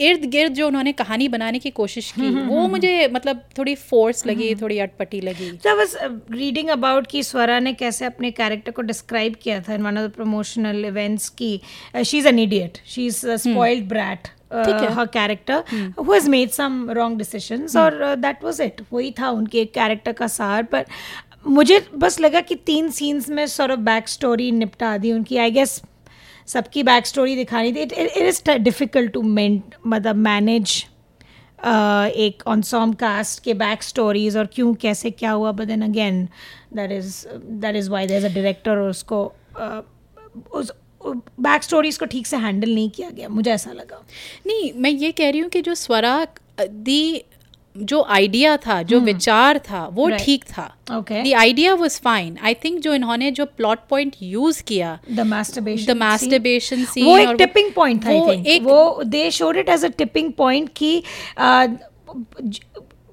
इर्द गिर्द जो उन्होंने कहानी बनाने की कोशिश की वो मुझे मतलब थोड़ी फोर्स लगी थोड़ी अटपटी लगी। I was uh, reading कि स्वरा ने कैसे अपने कैरेक्टर को डिस्क्राइब किया था in one of the promotional events की। She is an idiot she is spoiled brat her character who has made some wrong decisions और दैट that इट वही था उनके कैरेक्टर का सार पर मुझे बस लगा कि तीन सीन्स में सौरभ बैक स्टोरी निपटा दी उनकी आई गेस सबकी बैक स्टोरी दिखानी थी। It it is difficult to मेंट मतलब मैनेज एक ऑनसॉम कास्ट के बैक स्टोरीज और क्यों कैसे क्या हुआ। But then again that is that is why there a director और उसको uh, उस बैक स्टोरीज को ठीक से हैंडल नहीं किया गया। मुझे ऐसा लगा। नहीं मैं ये कह रही हूँ कि जो स्वरा दी जो आइडिया था जो विचार था वो ठीक था. The idea was fine I think जो इन्होंने जो प्लॉट पॉइंट यूज़ किया द मास्टरबेशन सीन वो एक टिपिंग पॉइंट था वो they showed it as a tipping point कि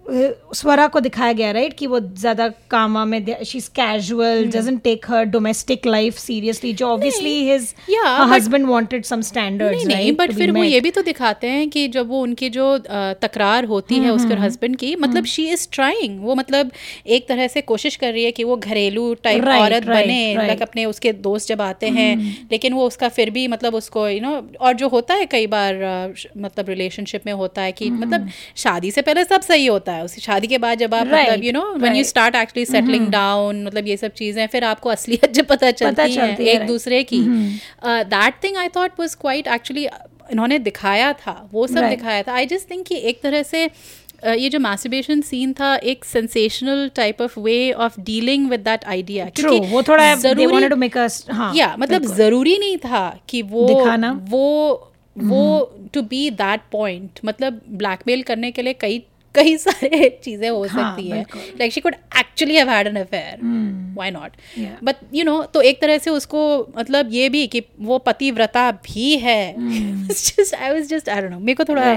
स्वरा को दिखाया गया राइट कि वो ज़्यादा कामा में she is casual doesn't take her domestic life seriously जो obviously his husband wanted some standards नहीं नहीं बट फिर वो ये भी तो दिखाते हैं कि जब वो उनकी जो तकरार होती है उसके हस्बैंड की मतलब शी इज़ ट्राइंग वो मतलब एक तरह से कोशिश कर रही है कि वो घरेलू टाइप Right, औरत बने. लाइक अपने उसके दोस्त जब आते हैं लेकिन वो उसका फिर भी मतलब उसको यू नो और जो होता है कई बार मतलब रिलेशनशिप में होता है कि मतलब शादी से पहले सब सही होता है उसकी शादी के बाद जब आप मतलब you know when you start actually settling down मतलब ये सब चीज़ें फिर आपको असलियत जब पता चलती है चलती है, एक right. दूसरे की। That thing I thought was quite actually इन्होंने दिखाया था वो सब Right. दिखाया था। आई जस्ट थिंक कि एक तरह से uh, ये जो मैस्टरबेशन सीन था एक sensational type of way of dealing with that idea वो थोड़ा वांटेड टू मेक अस हाँ या मतलब ज़रूरी नहीं था कि वो दिखाना। वो वो टू बी दैट पॉइंट मतलब ब्लैकमेल करने के लिए कई कई सारे (laughs) चीज़ें हो हाँ, सकती है। Like she could actually have had an affair why not but you know तो एक तरह से उसको मतलब ये भी कि वो पतिव्रता भी है। Just I was just I don't know मेरे को थोड़ा.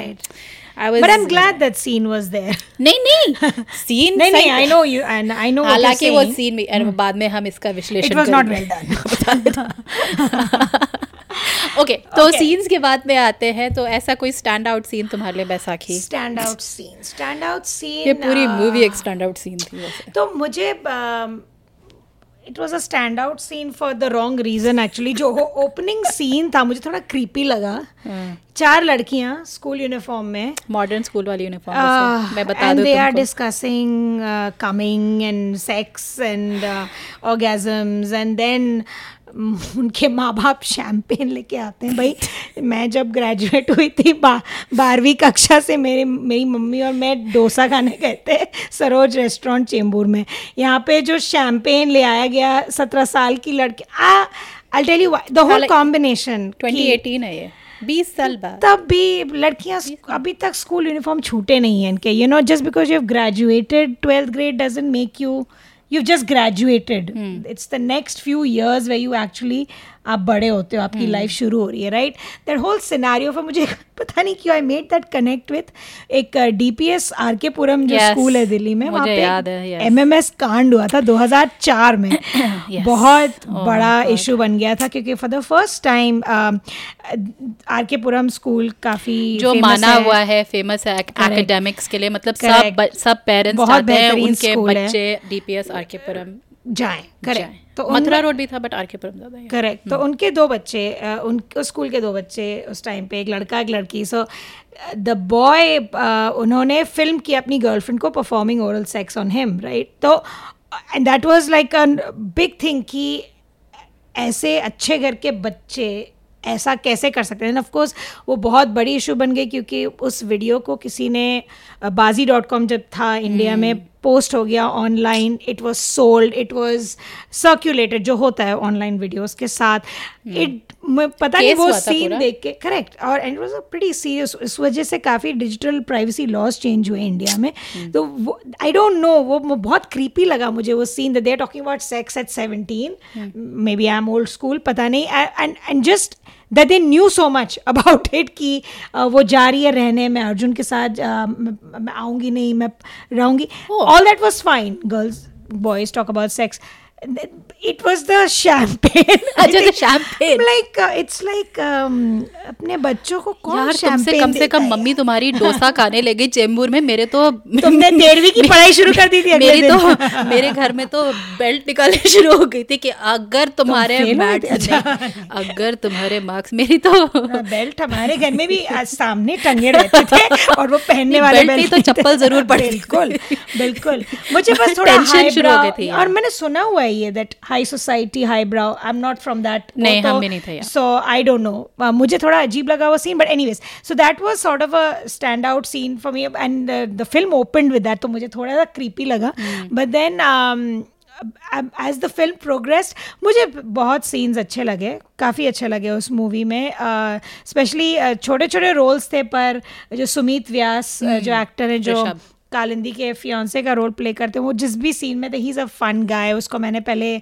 I was But I'm glad that scene was there. (laughs) नहीं नहीं। सीन (laughs) नहीं नहीं I know you and I know हालाँकि वो. सीन भी और बाद में हम इसका विश्लेषण It was not well done. Okay तो सीन्स के बाद में आते हैं तो ऐसा कोई स्टैंड आउट सीन तुम्हारे लिए Baisakhi Stand out scene. Stand out scene. ये पूरी uh, मूवी एक स्टैंड आउट सीन थी वैसे तो मुझे it was a stand out scene for the wrong reason actually जो ओपनिंग सीन था मुझे थोड़ा क्रीपी लगा हाँ। चार लड़कियाँ स्कूल यूनिफॉर्म में मॉडर्न स्कूल वाली यूनिफॉर्म Uh, मैं बता and दूँ they are तुमको discussing uh, coming and sex and उनके माँ बाप शैम्पेन लेके आते हैं। भाई मैं जब ग्रेजुएट हुई थी बा, बारहवीं कक्षा से मेरे मेरी मम्मी और मैं डोसा खाने गए थे सरोज रेस्टोरेंट चेंबूर में। यहाँ पे जो शैम्पेन ले आया गया सत्रह साल की लड़की आ I tell you the whole combination 2018 है ये 20 साल बाद। तब भी लड़कियाँ अभी तक स्कूल यूनिफॉर्म छूटे नहीं हैं इनके you know just because you have graduated twelfth grade doesn't make you you've just graduated. Hmm. It's the next few years where you actually आप बड़े होते हो आपकी लाइफ शुरू हो रही है right that whole scenario for मुझे (laughs) पता नहीं क्यों I made that connect with एक डीपीएस आर के पुरम जो स्कूल है दिल्ली में वहाँ पे. एमएमएस कांड हुआ था 2004 में (coughs) Yes. बहुत Oh बड़ा इशू बन गया था क्योंकि for the first time R K Puram school काफ़ी जो माना है। हुआ है फ़ेमस है एकेडमिक्स के लिए मतलब सब सब पेरेंट्स बहुत चाहते हैं उनके है। बच्चे डीपीएस आर के पुरम जाएँ करेक्ट तो मथुरा रोड भी था बट आर के पुरम ज़्यादा करेक्ट। तो उनके दो बच्चे उन उस स्कूल के दो बच्चे उस टाइम पे एक लड़का एक लड़की। सो द बॉय उन्होंने फ़िल्म की अपनी गर्लफ्रेंड को performing oral sex on him right तो and that was like a big thing कि ऐसे अच्छे घर के बच्चे ऐसा कैसे कर सकते हैं? ऑफ़ कोर्स वो बहुत बड़ी इशू बन गई क्योंकि उस वीडियो को किसी ने बाजी डॉट कॉम जब था इंडिया में पोस्ट हो गया online it was sold it was circulated जो होता है ऑनलाइन वीडियोस के साथ इट पता नहीं वो सीन देख के करेक्ट और and was a pretty serious इस वजह से काफ़ी डिजिटल प्राइवेसी लॉज चेंज हुए इंडिया में. तो वो आई डोंट नो वो बहुत क्रीपी लगा मुझे वो scene they are talking about sex at 17 may be I am old school पता नहीं. And and just that they knew so much about it कि वो जा रही है रहने मैं अर्जुन के साथ मैं आऊँगी नहीं मैं रहूँगी. All that was fine girls boys talk about sex it was the champagne (laughs) अच्छा, the champagne. like uh, it's like um, अपने बच्चों को कौन यार तुमसे कम से कम मम्मी तुम्हारी डोसा (laughs) खाने ले गई चेंबूर में मेरे तो तुमने (laughs) तेरहवीं की पढ़ाई शुरू कर दी थी मेरी। तो मेरे घर में तो बेल्ट निकालनी शुरू हो गई थी कि अगर तुम्हारे? अच्छा। अगर तुम्हारे मार्क्स मेरी तो बेल्ट हमारे घर में भी सामने टंगे रहते थे और वो पहनने वाले बेल्ट तो चप्पल ज़रूर पड़ती थी। बिल्कुल बिल्कुल मुझे बस थोड़ा हाई शुरू हो गई थी और मैंने सुना हुआ है ये that high society high brow I am not from that नहीं, हम भी नहीं थे सो आई डोंट नो मुझे थोड़ा अजीब लगा वो scene but anyways so that was sort of a stand out scene for me and the film opened with that तो मुझे थोड़ा सा क्रीपी लगा। But then as the film progress मुझे बहुत सीन्स अच्छे लगे काफ़ी अच्छे लगे उस मूवी में. स्पेशली छोटे छोटे रोल्स थे पर जो सुमित व्यास uh, जो एक्टर है जो। कालिंदी के फियांसे का रोल प्ले करते हैं वो जिस भी सीन में थे ही इज़ अ फन गाय उसको मैंने पहले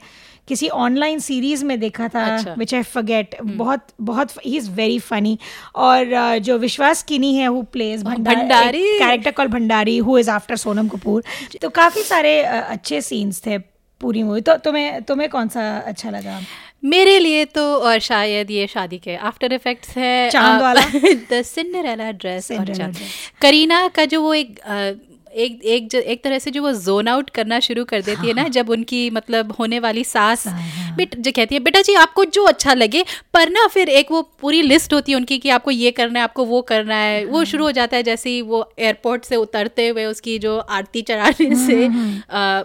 किसी ऑनलाइन सीरीज़ में देखा था। विच आई फॉरगेट बहुत बहुत ही इज़ वेरी फनी और जो विश्वास किनी है who plays Bhandari. Character call Bhandari who is after Sonam Kapoor तो काफ़ी सारे uh, अच्छे सीन्स थे पूरी मूवी तो तुम्हें तुम्हें कौन सा अच्छा लगा? मेरे लिए तो और शायद ये शादी के आफ्टर इफेक्ट्स है चाँद वाला? द सिंडरेला ड्रेस और करीना का जो वो एक अ, एक एक ज- एक तरह से जो वो जोन आउट करना शुरू कर देती हाँ। है। ना जब उनकी मतलब होने वाली सास बेट जो कहती है बेटा जी आपको जो अच्छा लगे। पर ना फिर एक वो पूरी लिस्ट होती है उनकी कि आपको ये करना है आपको वो करना है। हाँ। वो शुरू हो जाता है जैसे ही वो एयरपोर्ट से उतरते हुए उसकी जो आरती चढ़ाने से अ,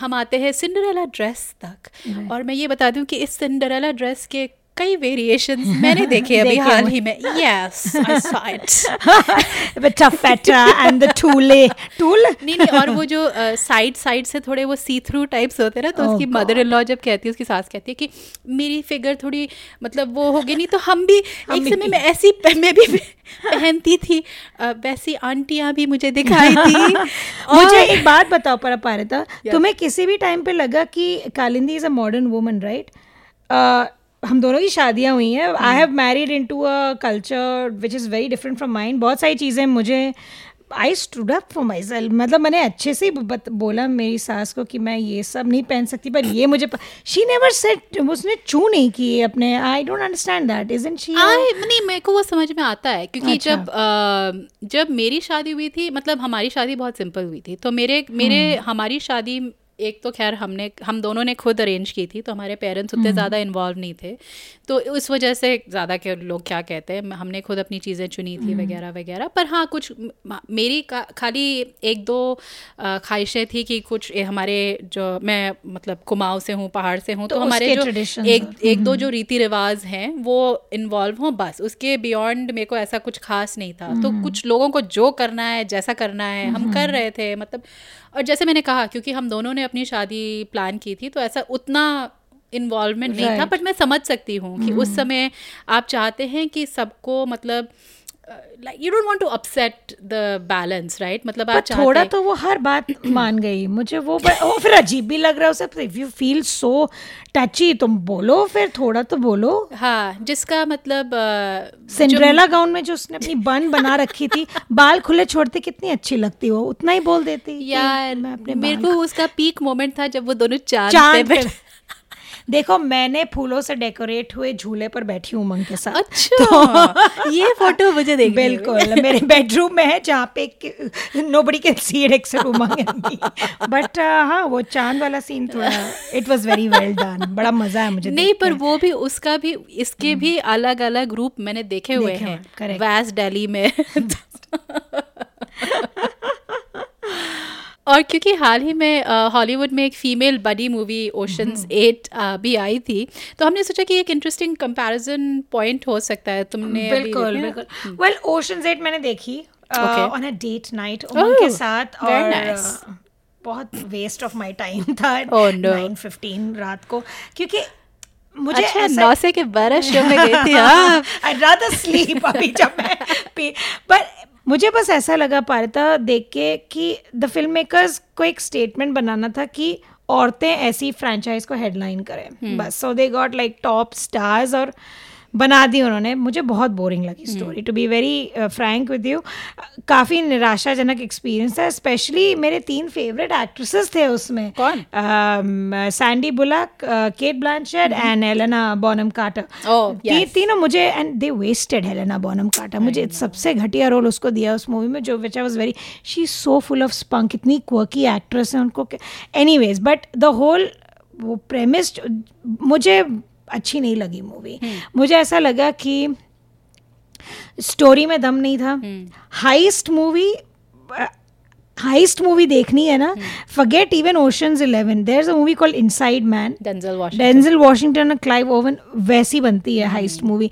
हम आते हैं सिंडरेला ड्रेस तक। और मैं ये बता दूँ कि इस सिंडरेला ड्रेस के कई वेरिएशंस (laughs) मैंने देखे अभी हाल ही। में। यस आई सॉ इट बेटा फेटा एंड द टूले टूल नहीं नहीं और वो जो साइड uh, साइड से थोड़े वो सी थ्रू टाइप्स होते हैं ना तो Oh उसकी मदर इन लॉ जब कहती है उसकी सास कहती है कि मेरी फिगर थोड़ी मतलब वो होगी नहीं तो हम भी एक भी- समय में ऐसी मैं भी पहनती थी। अ, वैसी आंटियाँ भी मुझे दिखाई थी। (laughs) और मुझे एक बात बताओ पर पारिता तुम्हें किसी भी टाइम पे लगा कि Kalindi is a modern woman right हम दोनों की शादियाँ हुई हैं। I have married into a culture which is very different from mind बहुत सारी चीज़ें मुझे I stood up for myself मतलब मैंने अच्छे से बोला मेरी सास को कि मैं ये सब नहीं पहन सकती पर ये मुझे शी नेवर सेट उसने चू नहीं की अपने। I don't understand that is in she नहीं मेरे को वो समझ में आता है क्योंकि अच्छा। जब अ, जब मेरी शादी हुई थी मतलब हमारी शादी बहुत सिंपल हुई थी तो मेरे मेरे हमारी शादी एक तो खैर हमने हम दोनों ने खुद अरेंज की थी तो हमारे पेरेंट्स उतने ज़्यादा इन्वॉल्व नहीं थे। तो उस वजह से ज़्यादा के लोग क्या कहते हैं हमने खुद अपनी चीज़ें चुनी थी वगैरह वगैरह। पर हाँ कुछ मेरी खाली एक दो ख्वाहिशें थी कि कुछ हमारे जो मैं मतलब कुमाऊँ से हूँ पहाड़ से हूँ तो तो, हमारे जो एक एक दो जो रीति रिवाज हैं वो इन्वॉल्व हों बस। उसके बियॉन्ड मेरे को ऐसा कुछ खास नहीं था। तो कुछ लोगों को जो करना है जैसा करना है हम कर रहे थे मतलब और जैसे मैंने कहा क्योंकि हम दोनों ने अपनी शादी प्लान की थी तो ऐसा उतना इन्वॉल्वमेंट नहीं था. बट मैं समझ सकती हूँ कि उस समय आप चाहते हैं कि सबको मतलब like you don't want to upset the balance right मतलब आप चाहते थोड़ा तो वो हर बात (clears throat) मान गई। मुझे वो वो फिर अजीब भी लग रहा है उसे। If you feel so touchy तुम बोलो फिर थोड़ा तो बोलो। हाँ जिसका मतलब जो- सिंड्रेला गाउन में जो उसने अपनी बन बना रखी थी (laughs) बाल खुले छोड़ते कितनी अच्छी लगती वो उतना ही बोल देती यार मैं अपने मेरे को उसका पीक मोमेंट था जब वो दोनों चाँद पे बैठे। देखो मैंने फूलों से डेकोरेट हुए झूले पर बैठी हूँ उमंग के साथ। अच्छा। तो, (laughs) ये फ़ोटो मुझे देख बिल्कुल मेरे बेडरूम में है जहाँ पे nobody can see it except Umang but हाँ वो चाँद वाला सीन थोड़ा it was very well done बड़ा मज़ा है मुझे नहीं पर वो भी उसका भी इसके भी अलग अलग रूप मैंने देखे हुए हैं. वैस डेली में। (laughs) (laughs) और क्योंकि हाल ही में हॉलीवुड में एक female buddy movie Ocean's eight भी आई थी। तो हमने सोचा कि एक इंटरेस्टिंग कंपैरिजन पॉइंट हो सकता है तुमने बिल्कुल बिल्कुल। वेल ओशन एट मैंने देखी on a date night Umang के Oh, साथ और nice. बहुत वेस्ट ऑफ़ माय टाइम था Oh, no. रात को। क्योंकि मुझे अच्छा ऐसा नौ से के बारह शो में गई थी आई रादर स्लीप अभी जब मैं (laughs) पर मुझे बस ऐसा लगा पा रहा था देख के कि द फ़िल्म मेकर्स को एक स्टेटमेंट बनाना था कि औरतें ऐसी फ्रेंचाइज को हेडलाइन करें। बस so they got like top stars और बना दी उन्होंने। मुझे बहुत बोरिंग लगी story to be very frank with you काफ़ी निराशाजनक एक्सपीरियंस था स्पेशली मेरे तीन फेवरेट एक्ट्रेसेस थे उसमें। कौन? Sandy Bullock Cate Blanchett and Elena Bonham Carter Oh, तीनों मुझे and they wasted Helena Bonham Carter मुझे सबसे घटिया रोल उसको दिया उस मूवी में जो which I was very she so full of spunk इतनी क्वर्की एक्ट्रेस है उनको। एनीवेज बट द होल वो प्रेमिस मुझे अच्छी नहीं लगी मूवी मुझे ऐसा लगा कि स्टोरी में दम नहीं था। हाइस्ट मूवी हाइस्ट मूवी देखनी है ना। Forget even Ocean's 11 there is a movie called Inside Man Denzel Washington Denzel Washington और क्लाइव ओवन वैसी बनती है heist movie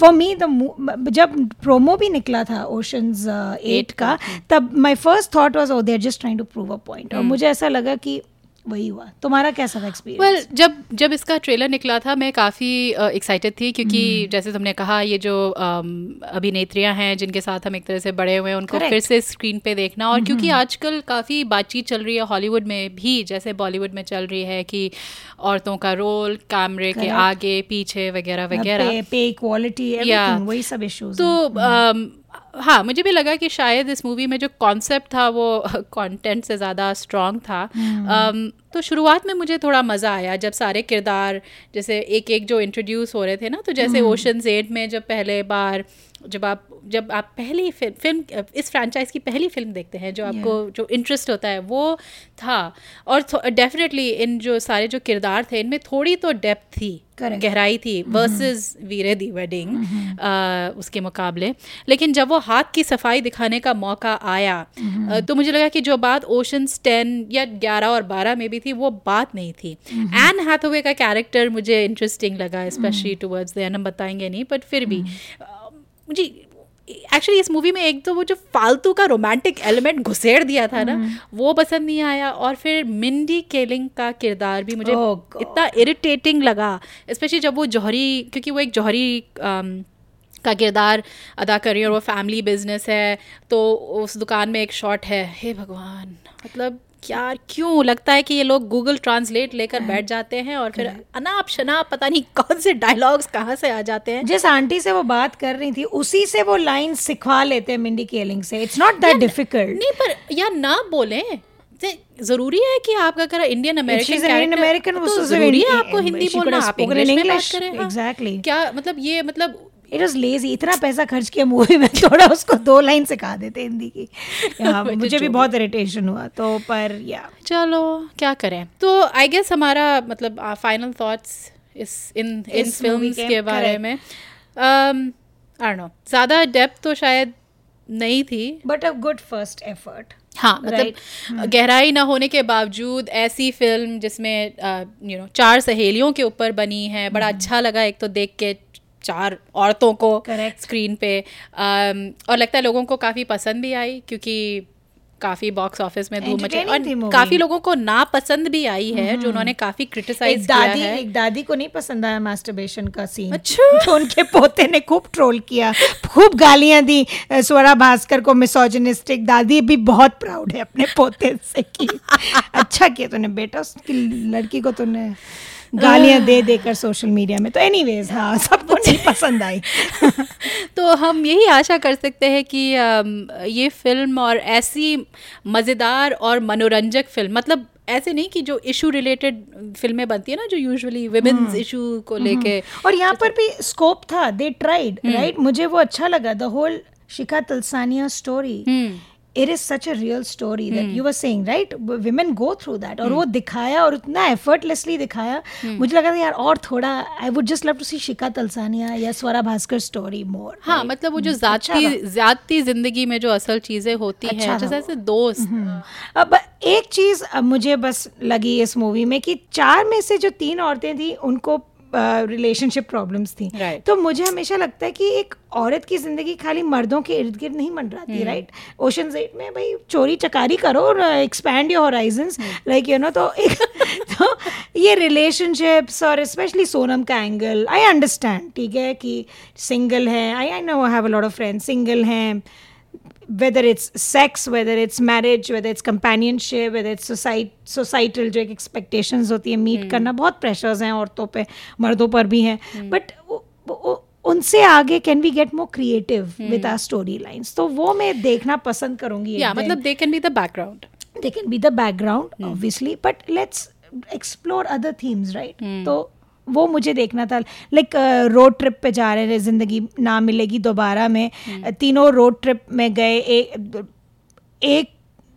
for me the जब प्रोमो भी निकला था ओशंस एट का तब my first thought was oh they are just trying to prove a point और मुझे ऐसा लगा कि वही हुआ। तुम्हारा कैसा था एक्सपीरियंस वेल जब जब इसका ट्रेलर निकला था मैं काफ़ी एक्साइटेड uh, थी क्योंकि जैसे तुमने कहा ये जो अम, अभिनेत्रियाँ हैं जिनके साथ हम एक तरह से बड़े हुए हैं उनको Correct. फिर से स्क्रीन पे देखना। और क्योंकि आजकल काफ़ी बातचीत चल रही है हॉलीवुड में भी जैसे बॉलीवुड में चल रही है कि औरतों का रोल कैमरे Correct. के आगे पीछे वगैरह वगैरह। पे पे क्वालिटी. वही सब इश्यूज़ तो हाँ मुझे भी लगा कि शायद इस मूवी में जो कॉन्सेप्ट था वो (laughs) कंटेंट से ज़्यादा स्ट्रॉन्ग था। Um, तो शुरुआत में मुझे थोड़ा मज़ा आया जब सारे किरदार जैसे एक एक जो इंट्रोड्यूस हो रहे थे ना तो जैसे ओशन एट में जब पहले बार जब आप जब आप पहली फ़िल्म फ़िल्म इस फ्रेंचाइज की पहली फ़िल्म देखते हैं जो आपको yeah. जो इंटरेस्ट होता है वो था। और डेफिनेटली इन जो सारे जो किरदार थे इनमें थोड़ी तो डेप्थ थी Correct. गहराई थी वर्सेस वीरे दी वेडिंग उसके मुकाबले। लेकिन जब वो हाथ की सफ़ाई दिखाने का मौका आया अ, तो मुझे लगा कि जो बात ओशंस टेन या ग्यारह और बारह में भी थी वो बात नहीं थी। एन हैथवे का कैरेक्टर मुझे इंटरेस्टिंग लगा स्पेशली टुवर्ड्स द एंड हम बताएँगे नहीं बट फिर भी मुझे एक्चुअली इस मूवी में एक तो वो जो फालतू का रोमांटिक एलिमेंट घुसेड़ दिया था ना वो पसंद नहीं आया और फिर मिंडी केलिंग का किरदार भी मुझे Oh इतना इरिटेटिंग लगा स्पेशली जब वो जौहरी क्योंकि वो एक जौहरी अम, का किरदार अदा कर रही है और वो फैमिली बिज़नेस है तो उस दुकान में एक शॉट है हे भगवान मतलब यार क्यों? लगता है कि ये लोग गूगल ट्रांसलेट लेकर बैठ जाते हैं और फिर (laughs) अनाप शनाप पता नहीं कौन से डायलॉग्स कहाँ से आ जाते हैं। जिस आंटी से वो बात कर रही थी उसी से वो लाइन सिखवा लेते हैं मिंडी केलिंग से। इट्स नॉट दैट डिफ़िकल्ट नहीं पर यार ना बोले। ज़रूरी है कि आपका अगर इंडियन अमेरिकन अमेरिकन तो ज़रूरी है आपको हिंदी बोलना आप इंग्लिश में बात. करें हाँ। क्या मतलब ये मतलब इट वाज लेजी इतना पैसा खर्च किया मूवी में (laughs) थोड़ा उसको दो लाइन सिखा देते हिंदी की। (laughs) मुझे भी बहुत इरिटेशन हुआ तो पर या चलो क्या करें? तो आई गेस हमारा मतलब फाइनल थॉट्स इस इन इन movie के, बारे में. आई नो ज़्यादा डेप्थ तो शायद नहीं थी. But a good first effort हाँ मतलब गहराई ना होने के बावजूद ऐसी फ़िल्म जिसमें यू नो चार सहेलियों के ऊपर बनी है बड़ा अच्छा लगा एक तो देख के चार औरतों को Correct. स्क्रीन पे um, और लगता है लोगों को काफ़ी पसंद भी आई क्योंकि काफ़ी बॉक्स ऑफ़िस में धूम मची और काफ़ी लोगों को ना पसंद भी आई है जो उन्होंने काफ़ी क्रिटिसाइज किया है। एक दादी को नहीं पसंद आया मास्टरबेशन का सीन अच्छा। (laughs) तो उनके पोते ने खूब ट्रोल किया खूब गालियाँ दी स्वरा भास्कर को मिसोजिनिस्टिक दादी भी बहुत प्राउड है अपने पोते से कि (laughs) अच्छा किया तूने बेटा उसकी लड़की को तूने गालियाँ दे देकर सोशल मीडिया में। तो एनीवेज हाँ सबको नहीं (laughs) पसंद आई। (laughs) तो हम यही आशा कर सकते हैं कि ये फ़िल्म और ऐसी मज़ेदार और मनोरंजक फ़िल्म मतलब ऐसे नहीं कि जो इशू रिलेटेड फ़िल्में बनती है ना जो यूजुअली विमेन्स इशू को लेके और यहाँ पर भी स्कोप था दे ट्राइड राइट मुझे वो अच्छा लगा the whole Shikha Talsania story it is such a real story that you were saying right women go through that और वो दिखाया और उतना एफर्टलेसली दिखाया। मुझे लगा था यार और थोड़ा I would just love to see Shikha Talsania या स्वरा भास्कर स्टोरी मोर हाँ मतलब वो जो जाती जाती ज़िंदगी में जो असल चीज़ें होती अच्छा हैं जैसे दोस्त। अब एक चीज़ मुझे बस लगी इस मूवी में कि चार में से जो तीन औरतें थी उनको रिलेशनशिप प्रॉब्लम्स थी। Right. तो मुझे हमेशा लगता है कि एक औरत की ज़िंदगी खाली मर्दों के इर्द गिर्द नहीं मंडराती राइट ओशन एट में भाई चोरी चकारी करो और expand your horizons like you know तो एक (laughs) तो ये रिलेशनशिप्स और स्पेशली सोनम का एंगल आई अंडरस्टैंड ठीक है कि सिंगल है I I know have a lot of friends single हैं। Whether it's sex whether it's marriage whether it's companionship whether it's society societal जो एक expectations होती है मीट करना बहुत pressures हैं औरतों पे मर्दों पर भी हैं बट उनसे आगे can we get more creative with our storylines तो वो मैं देखना पसंद करूँगी या। मतलब they can be the background they can be the background obviously but let's explore other themes right तो वो मुझे देखना था। लाइक रोड ट्रिप पे जा रहे हैं ज़िंदगी ना मिलेगी दोबारा में। तीनों रोड ट्रिप में गए एक एक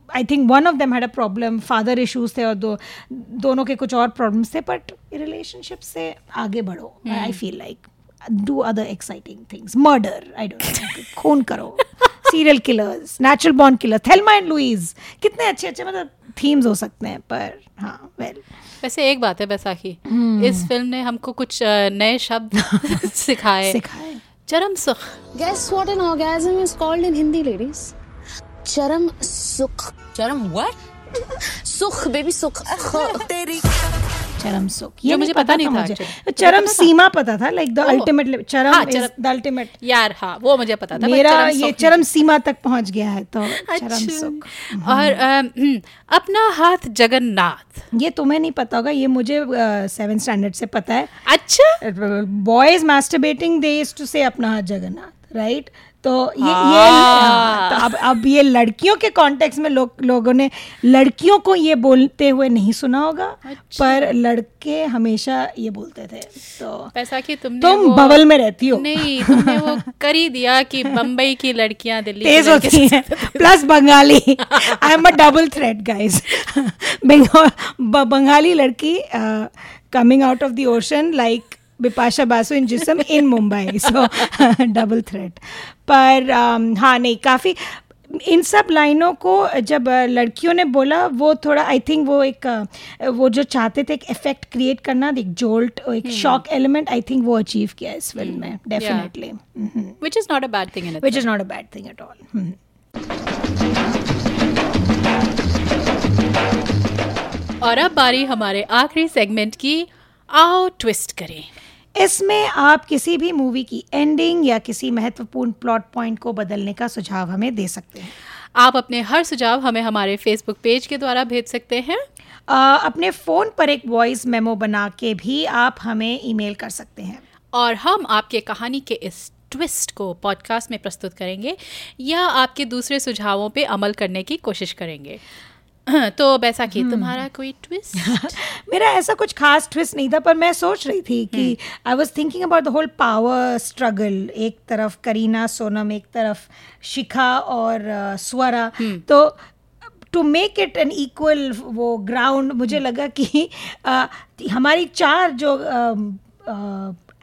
I think one of them had a problem father issues थे और दो दोनों के कुछ और प्रॉब्लम्स थे बट रिलेशनशिप से आगे बढ़ो I feel like do other exciting things murder I don't खून करो। Serial killers natural born killer Thelma and Louise कितने अच्छे अच्छे मतलब थीम्स हो सकते हैं पर हाँ वेल वैसे एक बात है बैसाखी। हम्म। इस फ़िल्म ने हमको कुछ नए शब्द (laughs) सिखाए। चरम सुख। Guess what an orgasm is called in Hindi ladies चरम सुख। चरम व्हाट (laughs) सुख बेबी सुख। (laughs) तेरी चरम सुख। ये मुझे पता नहीं था मुझे। चरम सीमा पता था लाइक द अल्टीमेट चरम हाँ, चरम- द अल्टीमेट यार हाँ वो मुझे पता था मेरा ये चरम सीमा तक पहुँच गया है तो चरम अच्छा। सुख। और हम्म, अपना हाथ जगन्नाथ। ये तुम्हें नहीं पता होगा ये मुझे सेवन स्टैंडर्ड से पता है। अच्छा? बॉयज़ मास्टरबेटिंग दे टू से अपना हाथ जगन्नाथ। राइट? तो ये ये हाँ। तो अब अब ये लड़कियों के कॉन्टेक्स्ट में लोग लोगों ने लड़कियों को ये बोलते हुए नहीं सुना होगा अच्छा। पर लड़के हमेशा ये बोलते थे तो पैसा कि तुमने तुम बबल में रहती हो। नहीं तुमने वो कर ही दिया कि बम्बई की लड़कियाँ दिल्ली तेज होती हैं। (laughs) Plus Bengali. I am a double threat guys Bengali लड़की coming out of the ocean like Bipasha Basu in Jism in Mumbai so double threat पर um, हाँ नहीं काफ़ी इन सब लाइनों को जब लड़कियों ने बोला वो थोड़ा आई थिंक वो एक वो जो चाहते थे एक इफ़ेक्ट क्रिएट करना एक जोल्ट एक शॉक एलिमेंट आई थिंक वो अचीव किया इस फ़िल्म में definitely which is not a bad thing is not a bad thing at all. Hmm. और अब बारी हमारे आखिरी सेगमेंट की आओ ट्विस्ट करें। इसमें आप किसी भी मूवी की एंडिंग या किसी महत्वपूर्ण प्लॉट पॉइंट को बदलने का सुझाव हमें दे सकते हैं। आप अपने हर सुझाव हमें हमारे फेसबुक पेज के द्वारा भेज सकते हैं। अ, अपने फ़ोन पर एक वॉइस मेमो बना के भी आप हमें ईमेल कर सकते हैं। और हम आपके कहानी के इस ट्विस्ट को पॉडकास्ट में प्रस्तुत करेंगे या आपके दूसरे सुझावों पे अमल करने की कोशिश करेंगे। (laughs) तो बैसाखी तुम्हारा कोई ट्विस्ट (laughs) मेरा ऐसा कुछ खास ट्विस्ट नहीं था पर मैं सोच रही थी कि I was thinking about the whole power struggle एक तरफ़ करीना सोनम एक तरफ़ शिखा और स्वरा तो to make it an equal वो ग्राउंड मुझे लगा कि अ, हमारी चार जो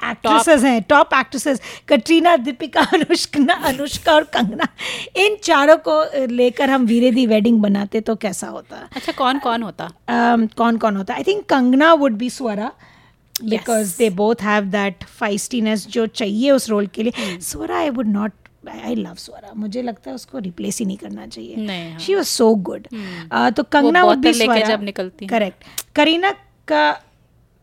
एक्ट्रेसेस हैं टॉप एक्ट्रेसेस कटरीना दीपिका अनुष्का अनुष्का और कंगना। इन चारों को लेकर हम वीरे दी वेडिंग बनाते तो कैसा होता? अच्छा कौन कौन होता? um, कौन कौन होता? I think Kangana would be Swara because they both have that feistiness जो चाहिए उस रोल के लिए। Swara I would not I love Swara. मुझे लगता है उसको रिप्लेस ही नहीं करना चाहिए। शी वॉज़ सो गुड तो कंगना वुड बी स्वरा। जब निकलती करेक्ट करीना का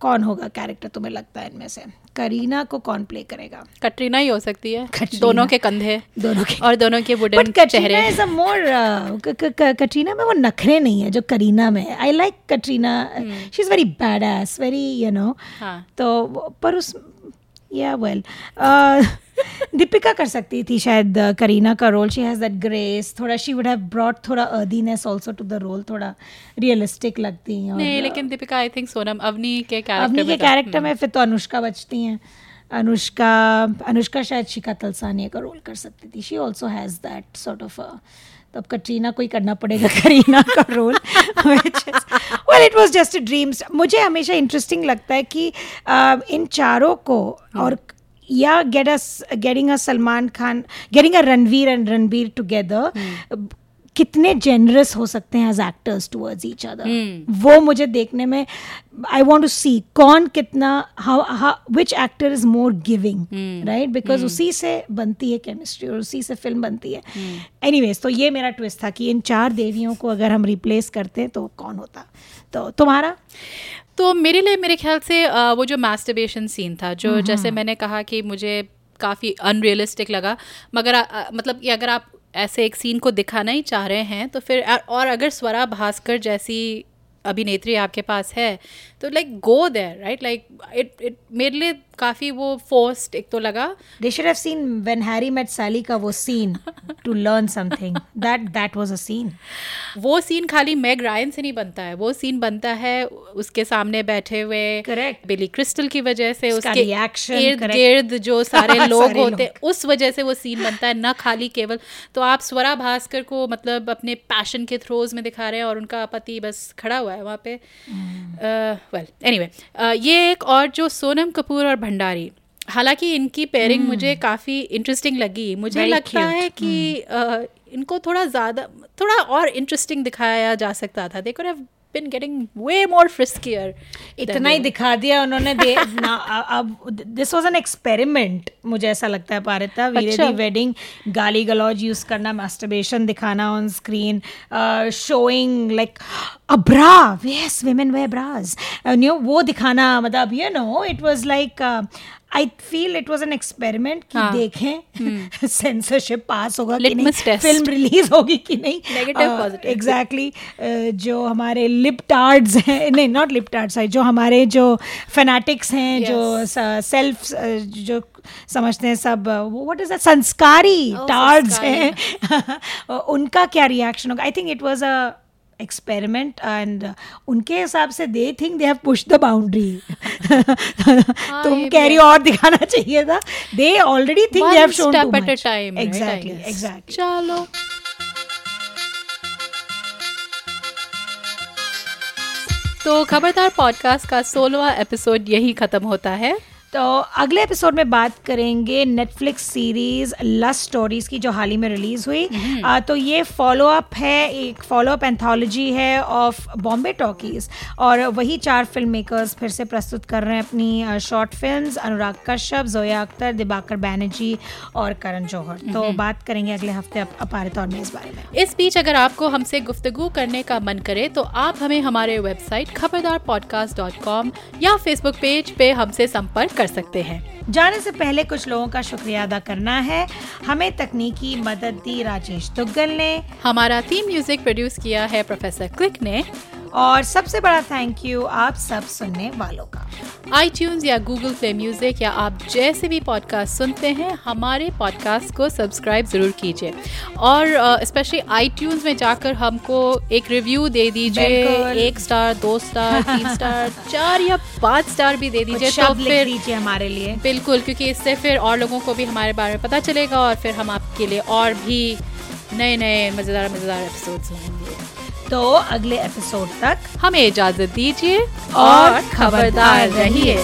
कौन होगा कैरेक्टर तुम्हें लगता है इनमें से? करीना को कौन प्ले करेगा? कटरीना ही हो सकती है। कटरीना। दोनों के कंधे। दोनों के और दोनों के वुडन चेहरे। इज़ अ मोर कटरीना में वो नखरे नहीं है जो करीना में है। I like Katrina. She is very bad ass very you know हाँ। तो पर उस या वेल (laughs) दीपिका कर सकती थी शायद uh, करीना का role she has that grace थोड़ा शी वुड हैव ब्रॉट थोड़ा ordinariness also to the role थोड़ा रियलिस्टिक लगती हैं नहीं uh, लेकिन दीपिका आई थिंक सोनम अवनी के कैरेक्टर अवनी के कैरेक्टर में फिर तो अनुष्का बचती हैं. अनुष्का अनुष्का शायद शिका तलसानिया का रोल कर सकती थी. She also has that sort of तो अब कटरीना को ही करना पड़ेगा (laughs) करीना का role well it was just dreams मुझे हमेशा इंटरेस्टिंग लगता है कि uh, इन चारों को और yeah get us getting a salman khan getting a ranveer and ranbir together mm. कितने जेनरस हो सकते हैं as actors towards each other वो मुझे देखने में आई वॉन्ट टू सी कौन कितना how which actor is more giving right because उसी से बनती है केमिस्ट्री और उसी से फ़िल्म बनती है. एनीवेज तो ये मेरा ट्विस्ट था कि इन चार देवियों को अगर हम रिप्लेस करते तो कौन होता? तो तुम्हारा? तो मेरे लिए मेरे ख्याल से वो जो मास्टरबेशन सीन था जो जैसे मैंने कहा कि मुझे काफ़ी अनरियलिस्टिक लगा मगर अ, मतलब कि अगर आप ऐसे एक सीन को दिखाना ही चाह रहे हैं तो फिर और अगर स्वरा भास्कर जैसी अभिनेत्री आपके पास है तो like go there right like it it मेरे लिए काफ़ी वो फोर्स्ड एक तो लगा। They should have seen when Harry Met Sally का वो scene to learn something that that was a scene वो सीन खाली मैग रायन से नहीं बनता है। वो सीन बनता है उसके सामने बैठे हुए Correct. बिली क्रिस्टल की वजह से उसके reaction, इर्द गिर्द जो (laughs) सारे लोग सारे होते लोग। उस वजह से वो सीन बनता है ना खाली केवल। तो आप स्वरा भास्कर को मतलब अपने पैशन के थ्रोज में दिखा रहे हैं और उनका पति बस खड़ा हुआ है वहाँ पे। वेल एनीवे ये एक और जो सोनम कपूर और भंडारी हालाँकि इनकी पेयरिंग मुझे काफ़ी इंटरेस्टिंग लगी। मुझे Very लगता cute. है कि अ, इनको थोड़ा ज़्यादा थोड़ा और इंटरेस्टिंग दिखाया जा सकता था। देखो could have been getting way more friskier इतना ही दिखा दिया उन्होंने दे (laughs) ना अब दिस वाज एन एक्सपेरिमेंट मुझे ऐसा लगता है पारिता वीरे। दी वेडिंग गाली गलौज यूज़ करना मास्टरबेशन दिखाना on screen showing like a bra yes women wear bras and you know, वो दिखाना मतलब you know it was like I feel it was an experiment कि हाँ। देखें (laughs) सेंसरशिप पास होगा कि नहीं फ़िल्म रिलीज़ होगी कि नहीं। Negative, positive. एग्जैक्टली जो हमारे लिप टार्ड्स हैं नहीं नॉट लिप टार्ड्स है जो हमारे जो फैनेटिक्स हैं जो सेल्फ जो समझते हैं सब what is that sanskari Oh, tards हैं। (laughs) उनका क्या रिएक्शन होगा? I think it was a experiment and उनके हिसाब से they think they have push the boundary तुम हो। और दिखाना चाहिए था. They already think they have shown too much exactly exactly चलो। तो खबरदार पॉडकास्ट का सोलवा एपिसोड यही खत्म होता है। तो अगले एपिसोड में बात करेंगे नेटफ्लिक्स सीरीज़ लस्ट स्टोरीज की जो हाल ही में रिलीज़ हुई। आ, तो ये फॉलो अप है एक फॉलो अप एंथोलॉजी है ऑफ़ बॉम्बे टॉकीज और वही चार फ़िल्म मेकर्स फिर से प्रस्तुत कर रहे हैं अपनी शॉर्ट फ़िल्म अनुराग कश्यप जोया अख्तर दिबाकर बैनर्जी और करण जौहर। तो बात करेंगे अगले हफ़्ते अप- अपारित और में इस बारे में। इस बीच अगर आपको हमसे गुफ्तगू करने का मन करे तो आप हमें हमारे वेबसाइट खबरदार या फेसबुक पेज पे हमसे संपर्क कर कर सकते हैं। जाने से पहले कुछ लोगों का शुक्रिया अदा करना है। हमें तकनीकी मदद दी राजेश दुग्गल ने। हमारा थीम म्यूज़िक प्रोड्यूस किया है प्रोफेसर क्लिक ने। और सबसे बड़ा थैंक यू आप सब सुनने वालों का। आई या गूगल प्ले म्यूज़िक या आप जैसे भी पॉडकास्ट सुनते हैं हमारे पॉडकास्ट को सब्सक्राइब ज़रूर कीजिए। और स्पेशली uh, आई में जाकर हमको एक रिव्यू दे दीजिए। एक स्टार दो स्टार तीन (laughs) स्टार चार या पाँच स्टार भी दे दीजिए तो फिर दीजिए हमारे लिए। बिल्कुल क्योंकि इससे फिर और लोगों को भी हमारे बारे में पता चलेगा और फिर हम आपके लिए और भी नए नए मज़ेदार मज़ेदार एपिसोड्स लाएँगे। तो अगले एपिसोड तक हमें इजाज़त दीजिए और खबरदार रहिए।